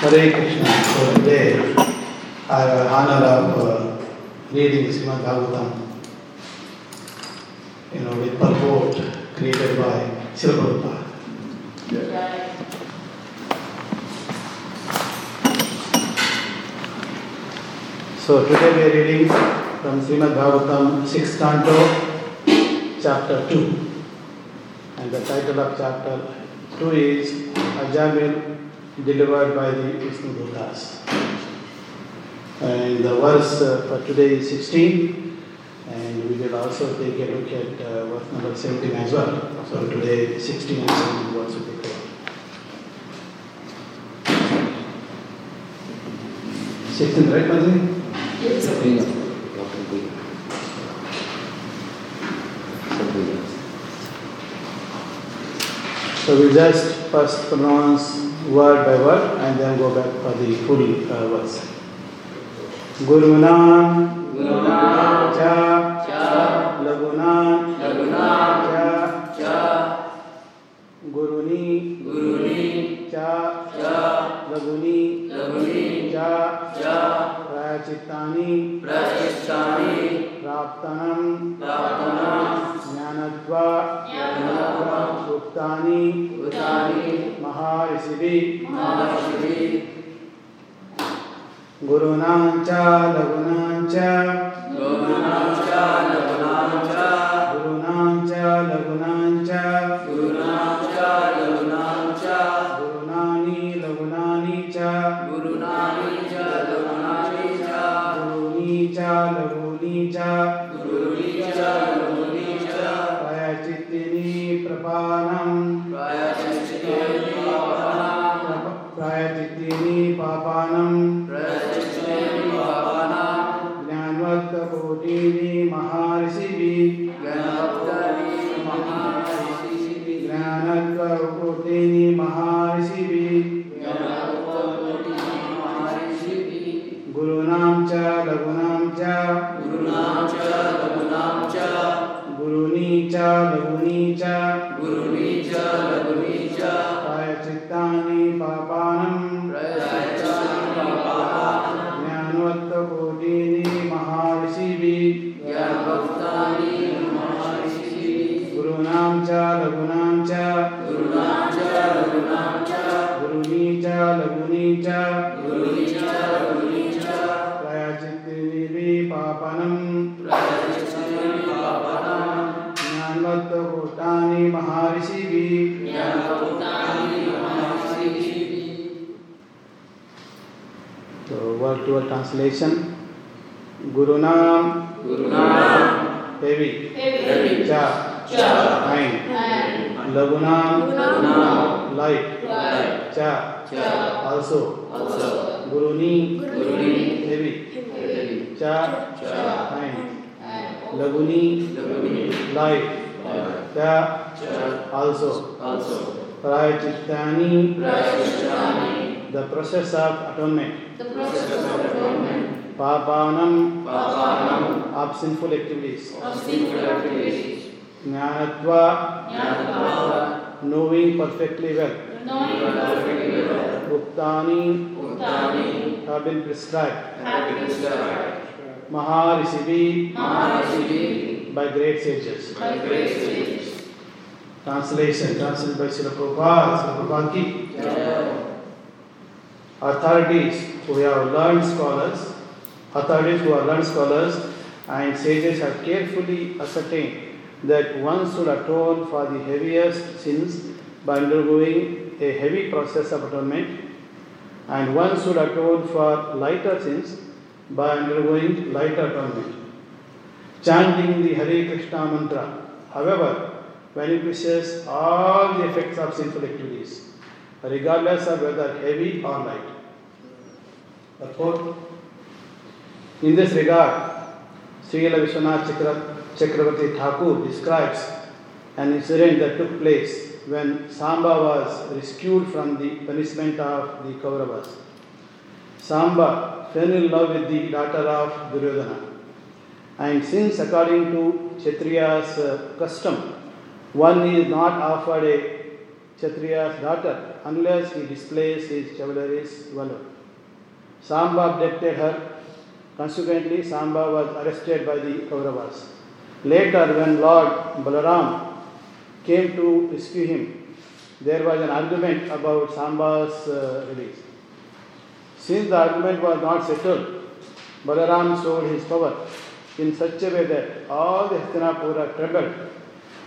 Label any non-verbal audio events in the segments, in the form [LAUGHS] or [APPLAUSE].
Hare Krishna. So today I have the honor of uh, reading Srimad Bhagavatam, you know, with purport created by Srila Prabhupada. So today we are reading from Srimad Bhagavatam, 6th canto, chapter 2. And the title of chapter 2 is Ajamil delivered by the Vishnu Dutas. And the verse uh, for today is 16, and we will also take a look at uh, verse number 17 as well. So today 16 and 17 words will be covered. 16, right, Madhuri? So we just first pronounce word by word and then go back for the full uh, verse. Gurunam Gurunam cha cha lagunam Lagunam cha cha guruni Guruni cha cha गुरुणा लग्ना word translation. Gurunam Gurunam heavy. Heavy. Cha Cha mind. and Lagunam Lagunam light. Light. Cha Cha also. also Guruni Guruni heavy. Heavy. Cha Cha mind. Laguni Laguni light. Light. Cha Cha also. also Prayachittani Prachistani the process of atonement. The process of atonement Papanam Papanam of sinful activities. of sinful activities, Jnanatva Jnanatva, knowing perfectly well. knowing perfectly well, Uktani Uttani have been prescribed. happy Prescribed Maharishivi Maharishi by great sages. by great sages. Translation translated by Srila Prabhupada. Srila Prabhupada ki authorities who have learned scholars, authorities who are learned scholars and sages have carefully ascertained that one should atone for the heaviest sins by undergoing a heavy process of atonement, and one should atone for lighter sins by undergoing lighter atonement. Chanting the Hare Krishna mantra, however, vanquishes all the effects of sinful activities, regardless of whether heavy or light. Therefore, in this regard, Srila Vishwanath Chakra- Chakravarti Thakur describes an incident that took place when Samba was rescued from the punishment of the Kauravas. Samba fell in love with the daughter of Duryodhana. And since, according to Kshatriya's uh, custom, one is not offered a Kshatriya's daughter unless he displays his chivalrous valor. Samba abducted her. Consequently, Samba was arrested by the Kauravas. Later, when Lord Balaram came to rescue him, there was an argument about Samba's uh, release. Since the argument was not settled, Balaram showed his power in such a way that all the Hastinapura trembled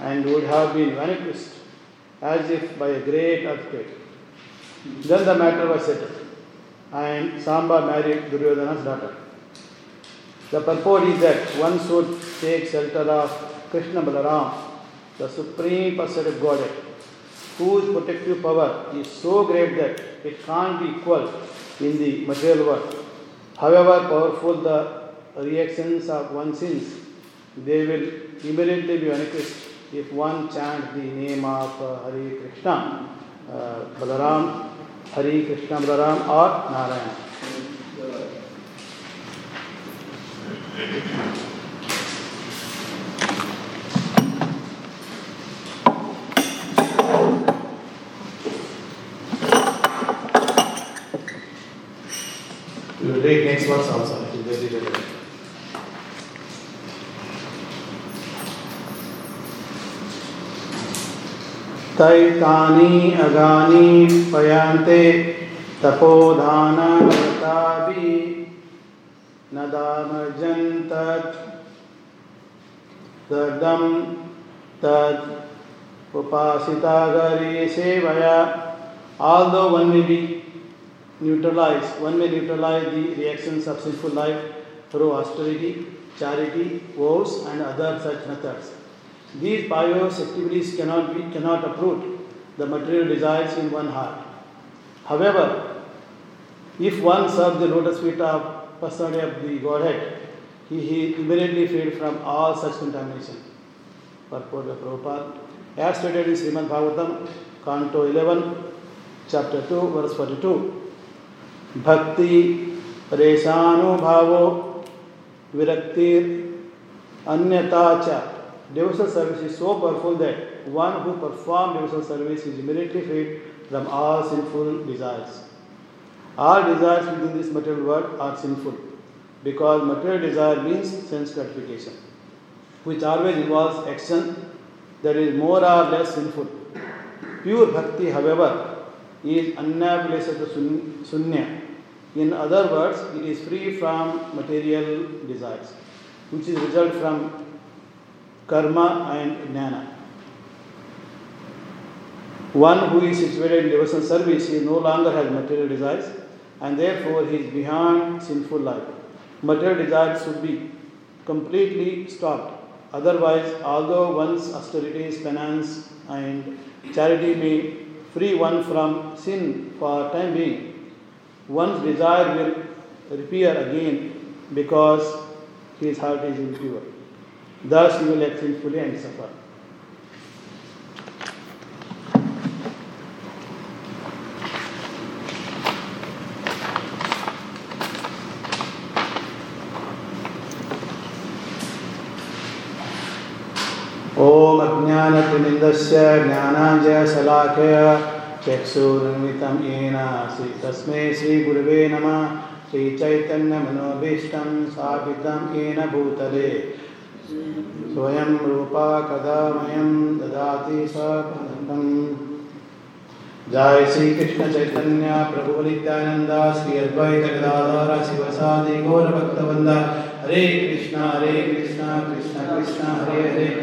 and would have been vanquished as if by a great earthquake. Then the matter was settled, and Samba married Duryodhana's daughter. The purport is that one should take shelter of Krishna Balaram, the supreme person of Godhead, whose protective power is so great that it can't be equal in the material world. However powerful the reactions of one's sins, they will immediately be vanquished if one chants the name of uh, Hare Krishna, uh, Balaram, Hare Krishna Balaram or Narayana. We will read next verse also. It is very relevant. तैतानि अगानि पयान्ते तपोधानव्रताभि न दामर्जन्तत् दग्धं तद् उपासितागरे सेवया although one may be neutralized, one may neutralize the reactions of sinful life through austerity, charity, vows, and other such methods. These pious activities cannot be cannot uproot the material desires in one heart. However, if one serves the lotus feet of personality of the Godhead, he, he immediately freed from all such contamination. Purport of Prabhupada. As stated in Srimad Bhagavatam, Canto 11, chapter 2, verse 42. Bhakti Reshanubhavo Viraktir Anyatacha devotional service is so powerful that one who performs devotional service is immediately freed from all sinful desires. All desires within this material world are sinful because material desire means sense gratification, which always involves action that is more or less sinful. Pure bhakti, however, is annabulesata sunya. In other words, it is free from material desires, which is result from karma and jnana. One who is situated in devotional service, he no longer has material desires and therefore he is beyond sinful life. Material desires should be completely stopped. Otherwise, although one's austerities, penance, and charity may free one from sin for time being, one's desire will reappear again because his heart is impure. Thus, he will act sinfully and suffer. ॐ अज्ञानतिमिन्दस्य ज्ञानाञ्जयशलाकय चक्षुर्मितं येन श्री तस्मै श्रीगुरुवे नमः श्रीचैतन्यमनोभीष्टं स्थापितं येन भूतले स्वयं रूपा कदा वयं ददाति स्वपदम् जय श्री कृष्ण चैतन्य, प्रभु नित्यानंद श्री अद्वैत गदाधर, शिवसादि Gaura भक्तवृंद Hare Krishna Hare Krishna Krishna Krishna, Hare Hare.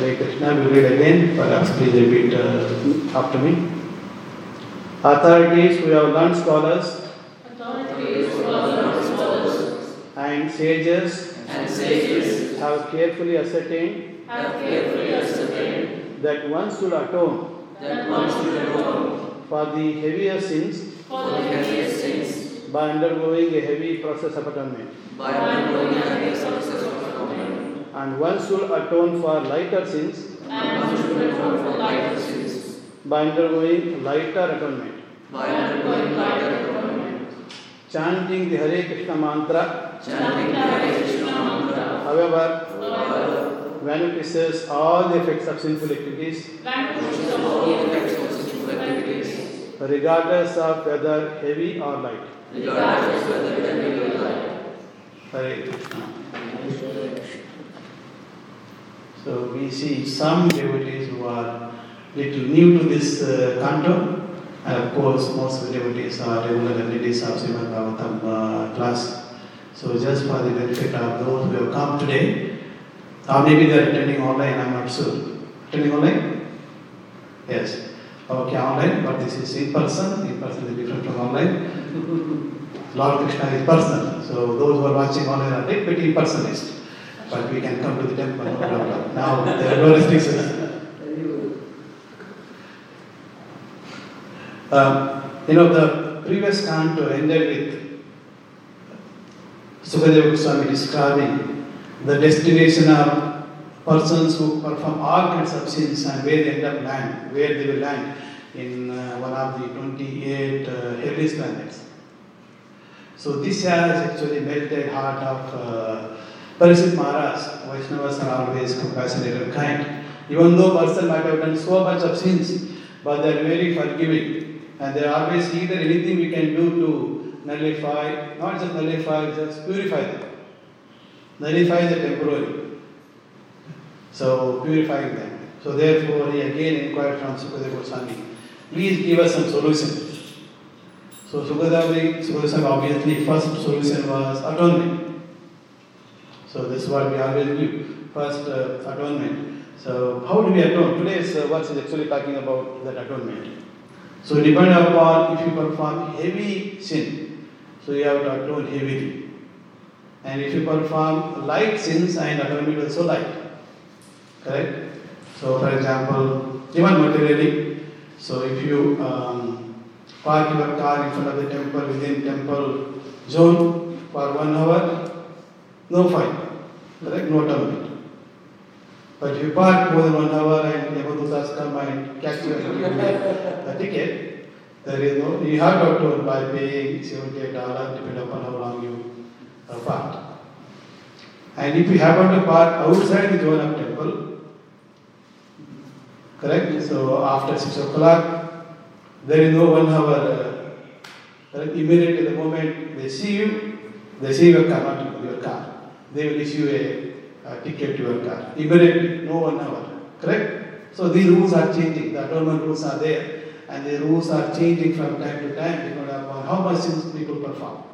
Hare Krishna, we read again, perhaps please repeat uh, after me. Authorities, we have learned scholars. Scholars, and sages. And sages. Have carefully ascertained. Have carefully ascertained. That one should atone that one should atone for the heavier sins. For the heaviest sins. By undergoing a heavy process of atonement, by undergoing a heavy process of atonement, and one should atone for lighter sins and one should atone for lighter sins by undergoing lighter atonement. by undergoing lighter atonement. chanting the Hare Krishna mantra. chanting the Hare Krishna mantra. However, However, vanifices all the effects of sinful activities, all the effects of sinful activities, regardless of whether heavy or light. regardless whether heavy or light. Hare Krishna. So we see some devotees who are little new to this uh, canto, and of course most of the devotees are regular attendees of Srimad Bhagavatam uh, class. So just for the benefit of those who have come today, or maybe they are attending online, I'm not sure. Attending online? Yes. Okay, online, but this is in person. In person is different from online. [LAUGHS] Lord Krishna is personal. So those who are watching online are bit impersonalist. But we can come to the temple, no problem. Now there are no restrictions. Um, you know, the previous canto ended with Sukadeva Goswami describing the destination of persons who perform all kinds of sins and where they end up land, where they will land in uh, one of the 28 uh, heavenly planets. So this has actually melted the heart of uh, Parikshit Maharaj. Vaishnavas are always compassionate and kind. Even though person might have done so much of sins, but they are very forgiving. And they are always either anything we can do to nullify, not just nullify, just purify them. Nullify the temporary. So purifying them. So therefore he again inquired from Sukadeva Goswami, please give us some solution. So Sukadeva Goswami obviously first solution was atonement. So this is what we always do. First uh, atonement. So how do we atone? Today's uh, verse is actually talking about that atonement. So depending upon if you perform heavy sin, so you have to atone heavily. And if you perform light sins and atonement is also light. Correct? So for example, even materially, so if you um, park your car in front of the temple within temple zone for one hour, no fine. Correct? No atonement. But if you park more than one hour and Yamadutas come and catch you a [LAUGHS] ticket, there is no, you have to atone by paying $78 depending upon how long you are parked. And if you happen to park outside the zone of temple, correct? So after 6 o'clock, there is no one hour. Uh, correct? Immediately the moment they see you, they see your car. They will issue a, a ticket to your car. Immediately, no one hour. Correct? So these rules are changing. The atonement rules are there. And the rules are changing from time to time depending upon how much sins people perform.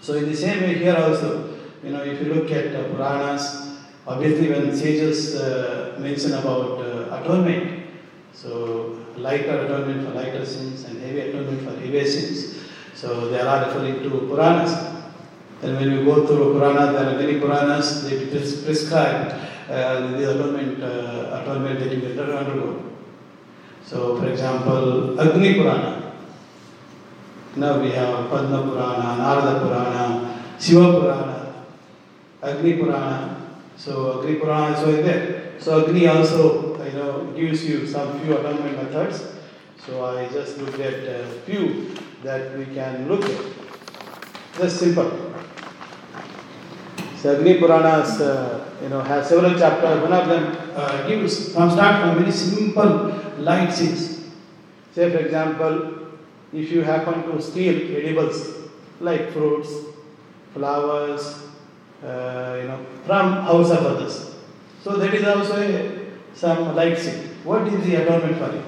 So in the same way here also, you know, if you look at uh, Puranas, obviously when sages uh, mention about uh, atonement, so lighter atonement for lighter sins and heavy atonement for heavier sins, so they are referring to Puranas. And when you go through Puranas, there are many Puranas, they pres- prescribe uh, the atonement, uh, atonement that you can undergo. So, for example, Agni Purana. Now we have Padma Purana, Narada Purana, Shiva Purana, Agni Purana. So Agni Purana is also there. So Agni also, you know, gives you some few atonement methods. So I just looked at a few that we can look at. Just simple. So Agni Puranas, uh, you know, has several chapters. One of them uh, gives from start from very simple light sins. Say, for example, if you happen to steal edibles like fruits, flowers, uh, you know, from house of others. So that is also a, some light sin. What is the atonement for it?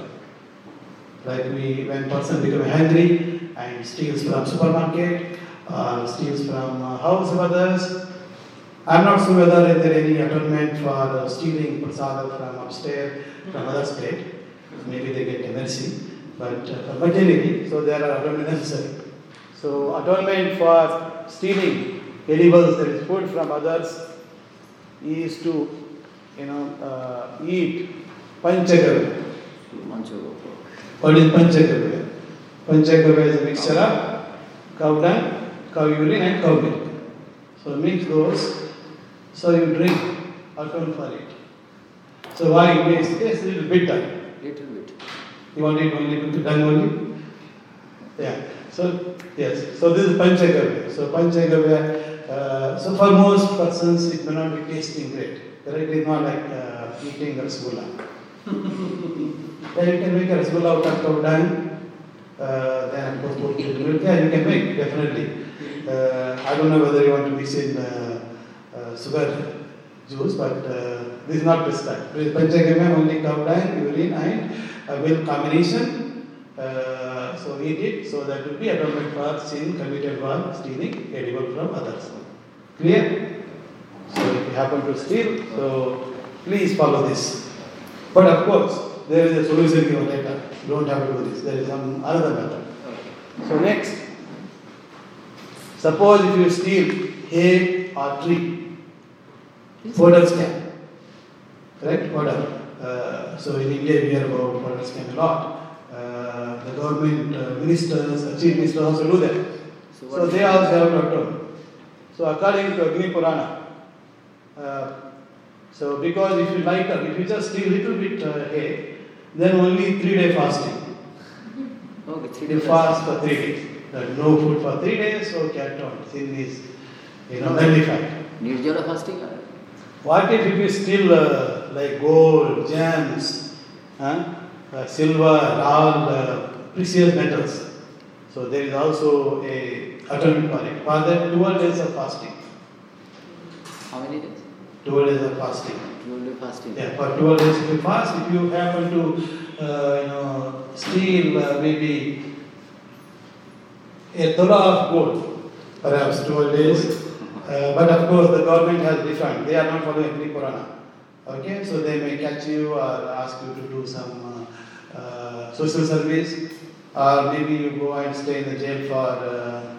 Like we, when person becomes hungry and steals from supermarket or steals from uh, house of others, I'm not sure whether there any atonement for uh, stealing prasada from upstairs from others' plate. Maybe they get mercy, but uh, for materially, so there are atonement necessary. So atonement for stealing edibles, that is food from others, is to, you know, uh, eat panchagavya. What is panchagavya? Panchagavya is a mixture of cow dung, cow urine and cow milk. So mix those, so you drink, atone for it. So why it makes taste a little bitter. Little bit. You want it only with dung only? Yeah. So, yes, so this is Panchagavya. So, Panchagavya, uh, so for most persons it may not be tasting great. Correct? It's not like uh, eating rasgulla. [LAUGHS] yeah, you can make a rasgulla out of cow dung. Uh, then of course put it in milk. Yeah, you can make, definitely. Uh, I don't know whether you want to mix in uh, uh, sugar juice, but uh, this is not prescribed. With Panchagavya, only cow dung, urine and uh, milk combination. Uh, so eat it, so that will be atonement for sin committed while stealing edible from others. Clear? So if you happen to steal, so please follow this. But of course, there is a solution given later. You don't have to do this. There is some other method. So next, suppose if you steal hay or tree, fodder scam. Correct? Fodder. Uh, so in India we hear about fodder scam a lot. Uh, the government uh, ministers, chief ministers also do that. So So they also have doctor. So according to Agni Purana, uh, so because if you light up, if you just steal little bit uh, hay, then only three day fasting. [LAUGHS] Okay, three You days. fast for three days. No food for three days, so cat on. Sin is, you know, nullified. Nirjala fasting? or- What if it is still uh, like gold, gems, huh? uh, silver, all uh, precious metals? So there is also a atonement for it. For that, 12 days of fasting. How many days? 12 days of fasting. Twelve day fasting. Yeah, for 12 days if you fast, if you happen to, uh, you know, steal uh, maybe a tola of gold, perhaps 12 days. Uh, but of course, the government has defined, they are not following Agni Purana. Okay, so they may catch you or ask you to do some uh, uh, social service, or maybe you go and stay in the jail for, uh,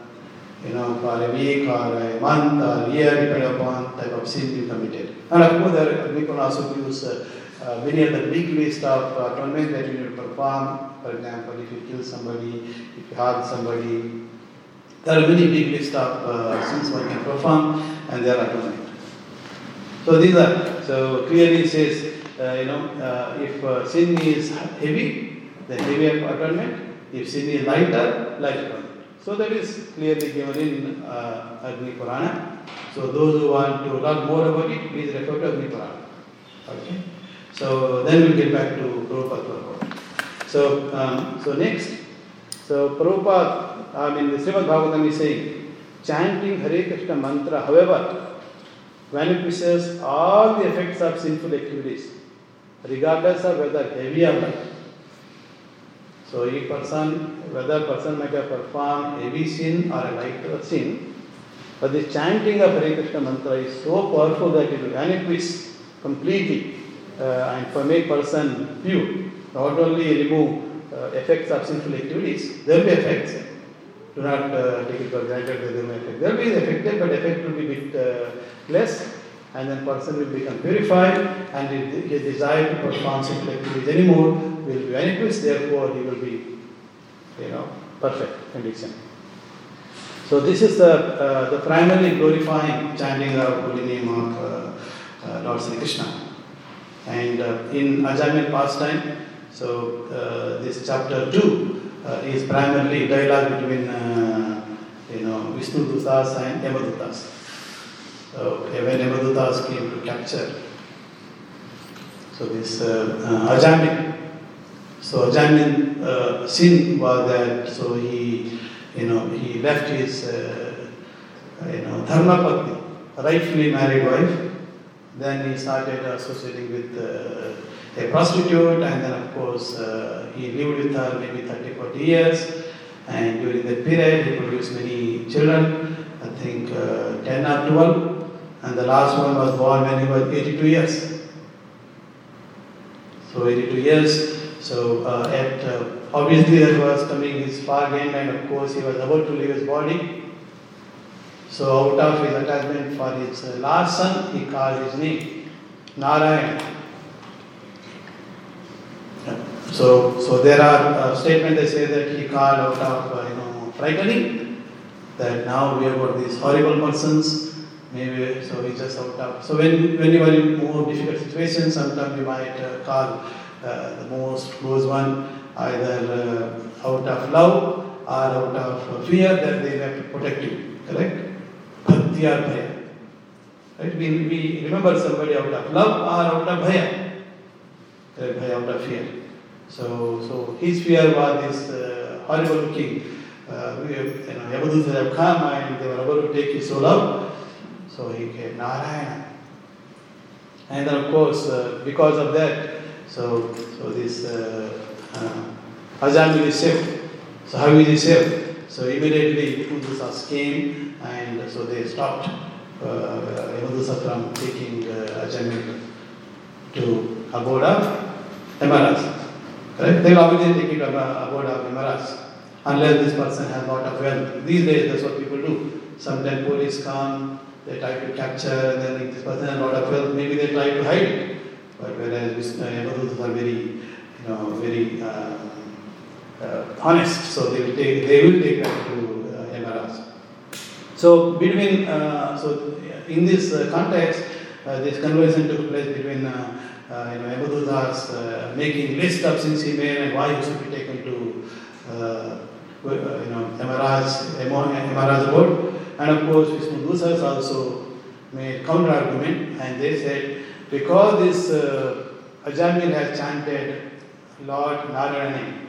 you know, for a week or a month or a year, depending upon type of sin you committed. And of course, there, we can also use uh, uh, many other big list of uh, atonement that you need to perform. For example, if you kill somebody, if you harm somebody, there are many big list of uh, sins one can perform, and they are atonement. So these are so clearly says uh, you know uh, if uh, sin is heavy, then heavy atonement. If sin is lighter, lighter atonement. So that is clearly given in uh, Agni Purana. So those who want to learn more about it, please refer to Agni Purana. Okay. So then we'll get back to Prabhupada purport. So um, so next, so Prabhupada, I mean the Srimad Bhagavatam is saying, chanting Hare Krishna mantra, however, vanquishes all the effects of sinful activities, regardless of whether heavy or light. So a person, whether person might have performed heavy sin or a lighter sin, but the chanting of Hare Krishna mantra is so powerful that it will vanquish completely uh, and for make person pure. Not only remove uh, effects of sinful activities, there will be effects. Do not uh, take it for granted that there will be effect. There will be affected, but effect will be bit uh, less, and then person will become purified, and his his desire to perform sinful activities anymore will be vanquished. Therefore, he will be, you know, perfect condition. So this is the uh, the primarily glorifying chanting of holy name of uh, uh, Lord Sri Krishna. And uh, in Ajamil pastime, so uh, this chapter two uh, is primarily dialogue between uh, you know Vishnu Dutas and Yamadutas. So when Yamadutas came to capture, so this uh, uh, Ajamil. So Ajamil uh, sin was that so he you know he left his uh, you know dharma patni, rightfully married wife. Then he started associating with uh, a prostitute, and then of course uh, he lived with her maybe 30, 40 years. And during that period, he produced many children. I think uh, 10 or 12, and the last one was born when he was 82 years. So 82 years. So uh, at uh, obviously that was coming his far end, and of course he was about to leave his body. So out of his attachment for his uh, last son, he called his name Narayan. So, so there are uh, statements that say that he called out of uh, you know frightening that now we have got these horrible persons. Maybe so he just out of so when when you are in more difficult situations, sometimes you might uh, call uh, the most close one either uh, out of love or out of fear that they have to protect you. Correct? Bhakti bhaya. Right? We, we remember somebody out of love or out of bhaya. Correct? Bhaya out of fear. So, so his fear was this uh, horrible king. Uh, you know, Yamaduta have come and they were about to take his soul out. So he came, Narayana. And then, of course, uh, because of that, so, so this uh, uh, Ajamil is saved. So, how is he saved? So, immediately Yamudusas came and so they stopped uh, Yamaduta from taking uh, to abode of Emaras. They will obviously take it to abode of unless this person has a lot of wealth. These days, that's what people do. Sometimes police come, they try to capture, and then if this person has a lot of wealth, maybe they try to hide it. But whereas and Yamadutas are very, you know, very uh, uh, honest, so they will take, they will take that to uh. So between, uh, so in this uh, context, uh, this conversation took place between uh, uh, you know, Yamadutas uh, making list of sins he made and why he should be taken to uh, you know, Yamaraj, Yamaraj board. And of course, Vishnu Dutas also made counter argument and they said, because this uh, Ajamil has chanted Lord Narayana,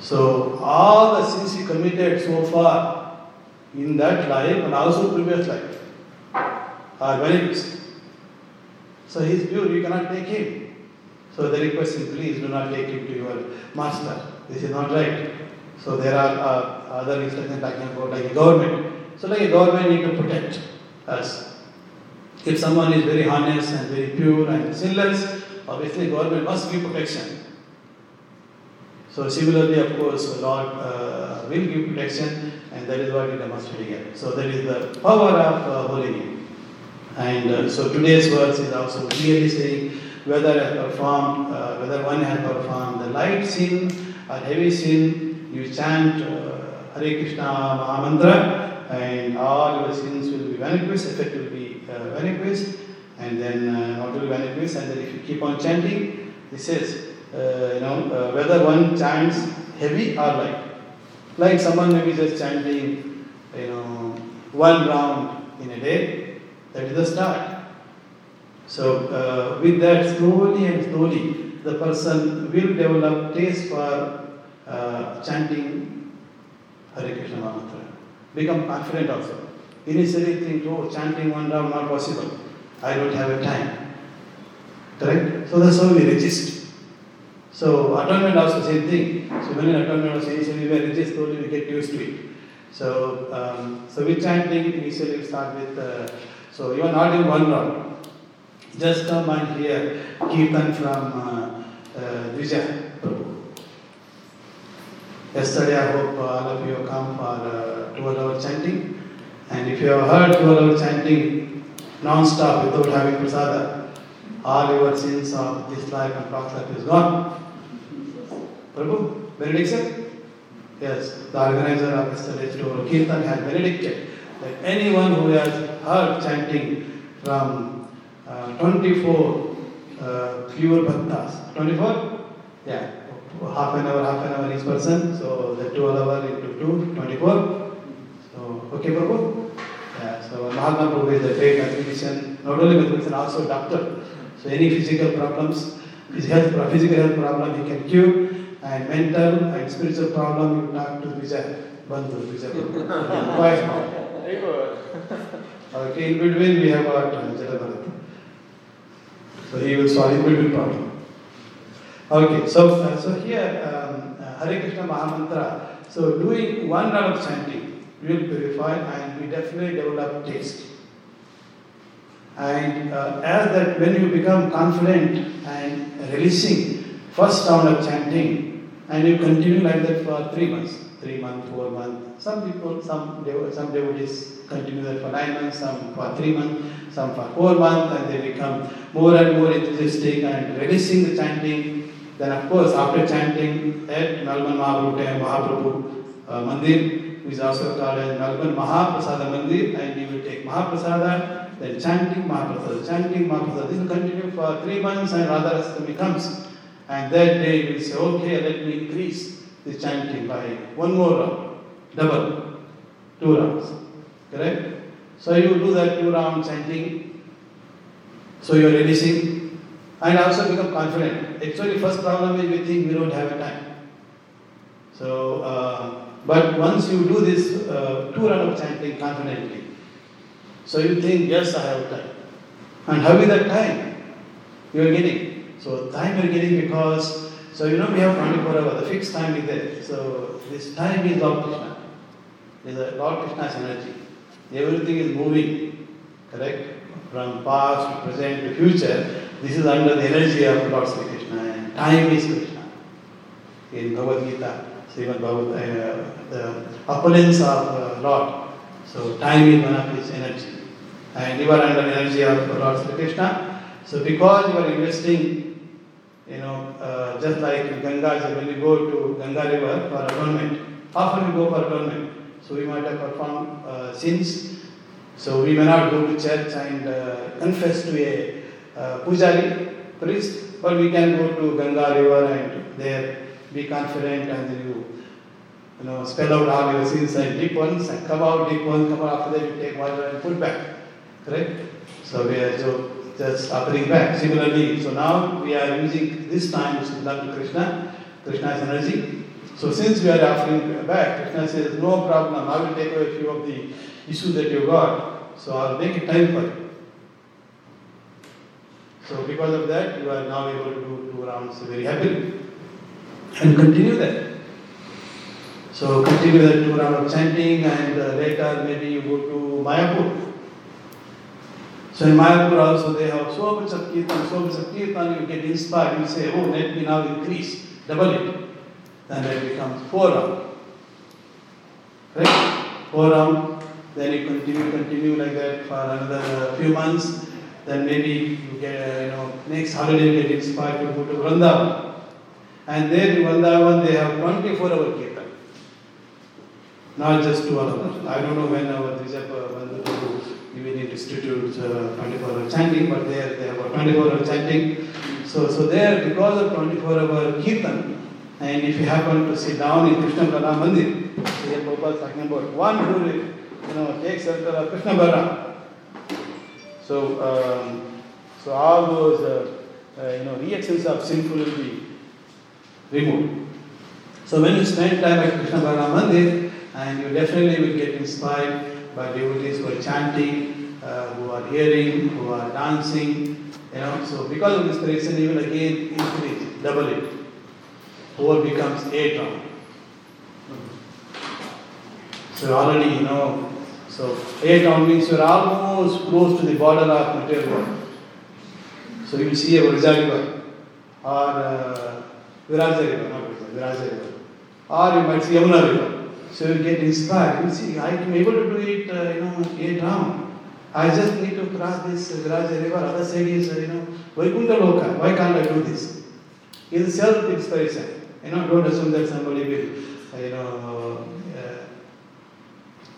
so all the sins he committed so far in that life and also previous life are vanquished. So he is pure, you cannot take him. So the request is please do not take him to your master. This is not right. So there are uh, other instructions talking about like a government. So like a government need to protect us. If someone is very honest and very pure and sinless, obviously government must give protection. So similarly, of course, Lord uh, will give protection, and that is what we demonstrate here. So that is the power of uh, holy name. And uh, so today's verse is also clearly saying whether has performed, uh, whether one has performed the light sin or heavy sin, you chant uh, Hare Krishna Mahamantra, and all your sins will be vanquished, effect will be uh, vanquished, and then uh, not only vanquished, and then if you keep on chanting, it says, uh, you know, uh, whether one chants heavy or light. Like someone may be just chanting, you know, one round in a day, that is the start. So, uh, with that, slowly and slowly, the person will develop taste for uh, chanting Hare Krishna mantra. Become confident also. Initially, think, oh, chanting one round not possible. I don't have a time. Correct? So that's how we resist. So atonement also same thing. So when an atonement was initially we resist, slowly we get used to it. So um, so with chanting initially we start with uh, so you are not in one round. Just come and hear Kirtan from uh, uh, Vijay Prabhu. Yesterday I hope all of you come for uh, 12 hour chanting. And if you have heard 12 hour chanting non-stop without having prasada, all your sins of this life and past life is gone. Prabhu, benediction? Yes, the organizer of yesterday's tour, Kirtan has benedicted that anyone who has heard chanting from uh, 24 uh, pure bhaktas, 24? Yeah, half an hour, half an hour each person, so the 12 hour into 2, 24. So, okay, Prabhu? Yeah, so Mahatma Prabhu is a great mathematician, not only mathematician, also doctor. So any physical problems, his health, physical health problem he can cure, and mental and spiritual problem you talk to Vijay, Bandhu, Vijay Prabhu. [LAUGHS] Quiet mouth. [LAUGHS] Okay, in between we have got Jadabharat. So he will solve between problem. Okay, so uh, so here um, uh, Hare Krishna Mahamantra. So doing one round of chanting will purify and we definitely develop taste. And uh, as that when you become confident and releasing first round of chanting and you continue like that for three months, three months, four months. Some people, some dev- some devotees continue that for nine months, some for three months, some for four months, and they become more and more enthusiastic and releasing the chanting. Then, of course, after chanting at Nalban Mahaprabhu, Mahaprabhu uh, Mandir, which is also called as Nalban Mahaprasada Mandir, and you will take Mahaprasada, then chanting Mahaprasada, chanting Mahaprasada. This will continue for three months, and Radha Ashtami comes. And that day you will say, okay, let me increase the chanting by one more round, double, two rounds. Correct? So you do that two round chanting. So you are releasing and also become confident. Actually, first problem is we think we don't have a time. So, uh, but once you do this uh, two round of chanting confidently, so you think yes, I have time. And how is that time? You are getting. So time you are getting because so you know we have 24 hours. The fixed time is there. So this time is Lord Krishna. Is a Lord Krishna's energy. Everything is moving, correct? From past to present to future. This is under the energy of Lord Sri Krishna. And time is Krishna. In Bhagavad Gita, Srimad Bhagavad, uh, the opulence of uh, Lord. So time is one of his energy. And you are under the energy of Lord Sri Krishna. So because you are investing, you know, uh, just like Ganga, when you go to Ganga River for atonement, often you go for atonement. So we might have performed uh, sins. So we may not go to church and uh, confess to a uh, pujari, priest, but we can go to Ganga River and there be confident and then you, you know, spell out all your sins and deep ones and come out deep ones, come out after that you take water and put back. Correct? So we are so just offering back. Similarly, so now we are using this time to Krishna, Krishna's energy. So since we are offering back, Krishna says, no problem, I will take away a few of the issues that you got. So I'll make it time for you. So because of that, you are now able to do two rounds very happily. And continue that. So continue that two rounds of chanting and uh, later maybe you go to Mayapur. So in Mayapur also they have so much of kirtan, so much of kirtan, you get inspired, you say, oh, let me now increase, double it. Then it becomes round. Right? Round, then you continue, continue like that for another few months. Then maybe you get, uh, you know, next holiday get inspired to go to Vrindavan. And there in Vrindavan they have 24 hour kirtan. Not just two hours. I don't know when our Bandhu even in institutes uh, 24 hour chanting, but there they have a 24 hour chanting. So, so there, because of 24 hour kirtan, and if you happen to sit down in Krishna Balaram Mandir, here Prabhupada is talking about one who you know, takes shelter of Krishna Balaram. So, um, so all those uh, uh, you know reactions of sinful will be removed. So when you spend time at Krishna Balaram Mandir, and you definitely will get inspired by devotees who are chanting, uh, who are hearing, who are dancing, you know. So because of this reason, you will again increase, double it. Four becomes eight round. So already you know, so eight round means you are almost close to the border of material world. So you will see a river or uh, Viraja river, not Viraja. Or you might see Yamuna river. So you get inspired. You see, I am able to do it, uh, you know, eight round. I just need to cross this Viraja river. Other side is, uh, you know, Vaikuntha Loka. Why can't I do this? It is self-inspiration. You know, don't assume that somebody will, you know, uh,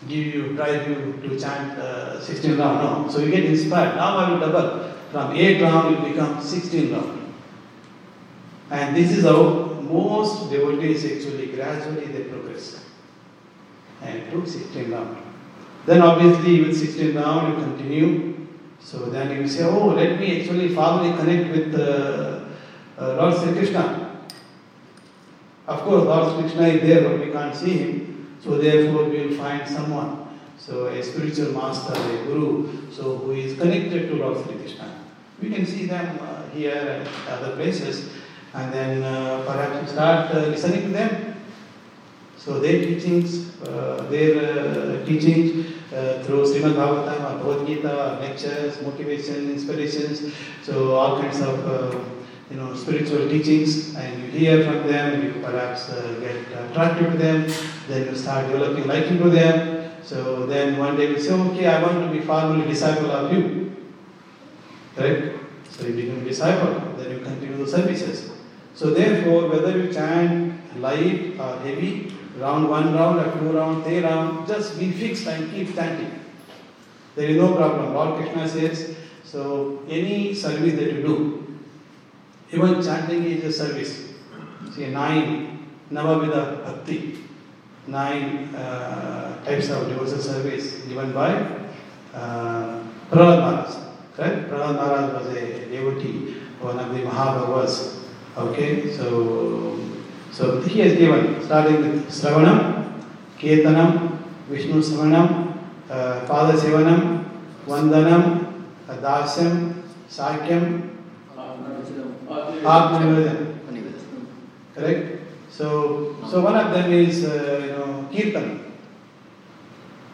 give you, drive you to chant uh, 16 round. No. So you get inspired. Now I will double. From 8 round it will become 16 round. And this is how most devotees actually gradually they progress. And to 16 round. Then obviously with 16 round you continue. So then you say, oh, let me actually formally connect with uh, uh, Lord Sri Krishna. Of course, Lord Krishna is there, but we can't see him. So therefore, we will find someone. So a spiritual master, a guru, so who is connected to Lord Sri Krishna. We can see them uh, here and other places, and then uh, perhaps we start uh, listening to them. So their teachings, uh, their uh, teachings uh, through Srimad Bhagavatam, Bhagavad Gita, lectures, motivation, inspirations, so all kinds of you know spiritual teachings, and you hear from them, you perhaps uh, get attracted to them, then you start developing liking to them. So then one day you say, okay, I want to be formally disciple of you. Correct? So you become disciple, then you continue the services. So therefore, whether you chant light or heavy, round one round or two round, three round, just be fixed and keep chanting. There is no problem. Lord Krishna says, so any service that you do, even chanting is a service nine navavidha bhakti nine types of devotional service given by Prahlad Maharaj right Prahlad Maharaj was devotee one of the mahabhagavas okay so so he has given starting with shravanam kirtanam Vishnu shravanam pada sevanam vandanam दास्यम साख्यम Atmanivedana. Correct? So, so one of them is, uh, you know, Kirtan.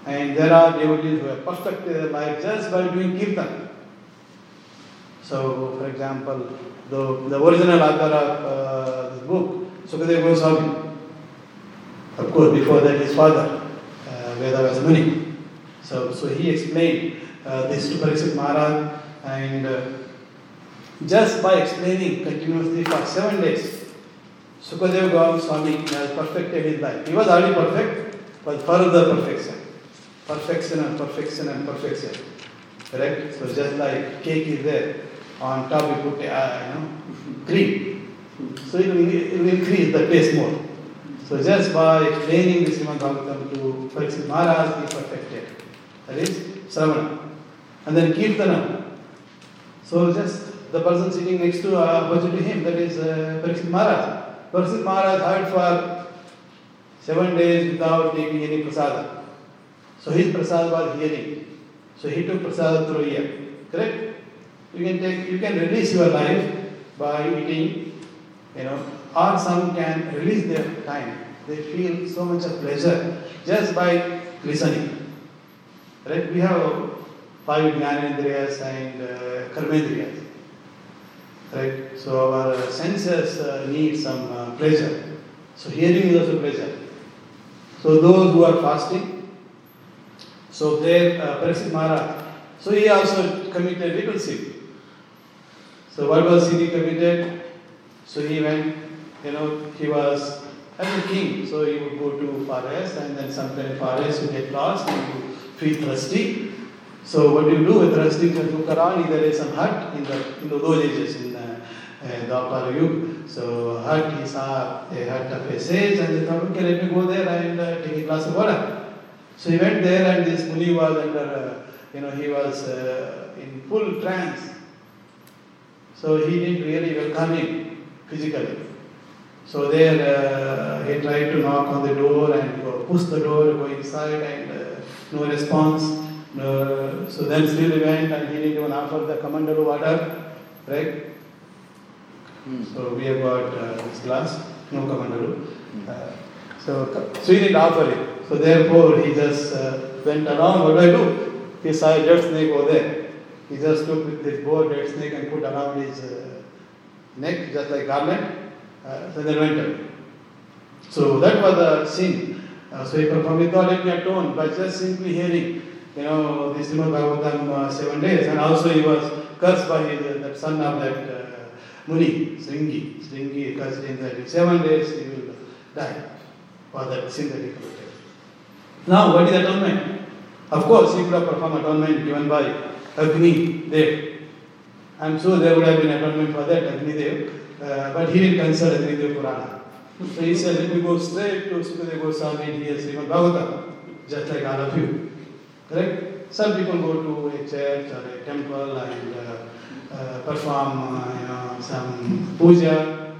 And there are devotees who have perfected their life just by doing Kirtan. So, for example, the, the original author of uh, this book, Sukadeva Goswami, of course, before that his father, uh, Vedavyas Muni. So, so he explained uh, this to Parikshit Maharaj and uh, just by explaining continuously for seven days, Sukadeva Goswami has perfected his life. He was already perfect, but further perfection. Perfection and perfection and perfection. Correct? So just like cake is there, on top you put uh, you know, cream. So it will, it will increase the taste more. So just by explaining the Srimad Bhagavatam to Parikshit Maharaj, he perfected. That is Sravana. And then Kirtana. So just the person sitting next to uh, opposite to him, that is uh, Parikshit Maharaj. Parikshit Maharaj for seven days without taking any prasada. So his prasad was hearing. So he took prasad through ear. Correct? You can take you can release your life by eating, you know, or some can release their time. They feel so much of pleasure just by listening. Right? We have five jnanendriyas and uh, karmendriyas. Right? So our senses uh, need some uh, pleasure. So hearing is also pleasure. So those who are fasting, so there, uh, Parikshit Maharaj, so he also committed little sin. So what was sin he committed? So he went, you know, he was as a king, so he would go to forest and then sometimes forest you get lost and you feel thirsty. So what do you do with thirsty? You look around, there is some hut in the in those ages in Dwapara Yuga. So hut, he saw a hut of a sage and he thought, okay, let me go there and uh, take a glass of water. So he went there and this Muni was under, uh, you know, he was uh, in full trance. So he didn't really welcome him physically. So there uh, he tried to knock on the door and go, push the door, go inside and uh, no response. No, so then still he went and he didn't even offer the commander water, right? So we have got uh, this glass, no commander. Uh, so, so he didn't offer it. So therefore he just uh, went around, what do I do? He saw a dead snake over there. He just took this bow dead snake and put around his uh, neck, just like garland. Uh, so then went away. So that was the sin. Uh, so he performed without any atone, but just simply hearing, you know, the Srimad Bhagavatam uh, seven days. And also he was cursed by his, that son of that uh, Muni, Sringi. Sringi that in seven days he will die for that sin that he committed. Now, what is atonement? Of course, he could have performed atonement given by Agni Dev. I'm sure there would have been atonement for that, Agni Dev. Uh, but he didn't consult Agni Dev Purana. So he said, let me go straight to Sukadeva Goswami and hear Srimad Bhagavatam, just like all of you. Correct? Some people go to a church or a temple and uh, uh, perform uh, you know, some puja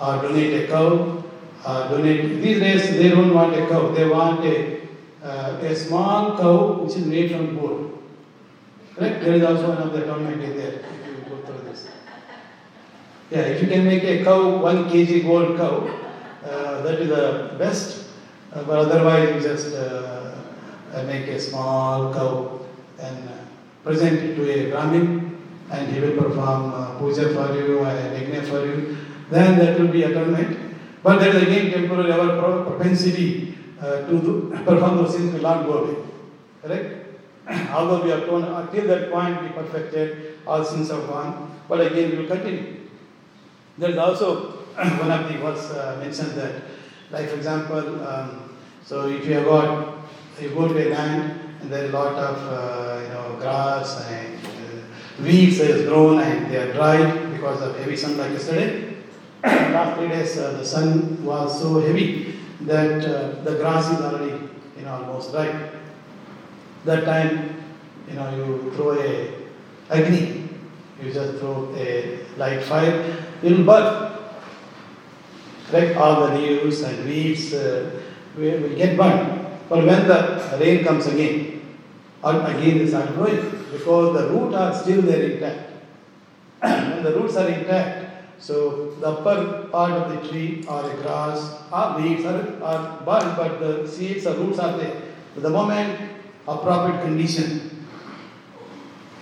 or donate a cow or donate. These days they don't want a cow, they want a, uh, a small cow which is made from gold. Correct? There is also the atonement is there. Yeah, if you can make a cow, one kg gold cow, uh, that is the best. Uh, but otherwise, you just uh, uh, make a small cow and uh, present it to a Brahmin, and he will perform uh, puja for you and yajna for you. Then that will be atonement. But there is again temporary our propensity uh, to do, [COUGHS] perform those things will not go away. Correct? [COUGHS] Although we have told until that point we perfected, all sins are gone, but again we will continue. There is also [COUGHS] one of the verse uh, mentioned that, like for example, um, so if you have got, you go to a land and there is a lot of uh, you know grass and weeds has grown and they are dried because of heavy sun like yesterday. [COUGHS] last three days uh, the sun was so heavy that uh, the grass is already you know almost dry. That time, you know, you throw a agni, you just throw a light fire, it will burn. Right? All the leaves and leaves uh, will get burned. But when the rain comes again, or again they start growing because the roots are still there intact. [CLEARS THROAT] when the roots are intact, so the upper part of the tree or the grass or leaves are, are burned, but the seeds or roots are there. But the moment appropriate condition,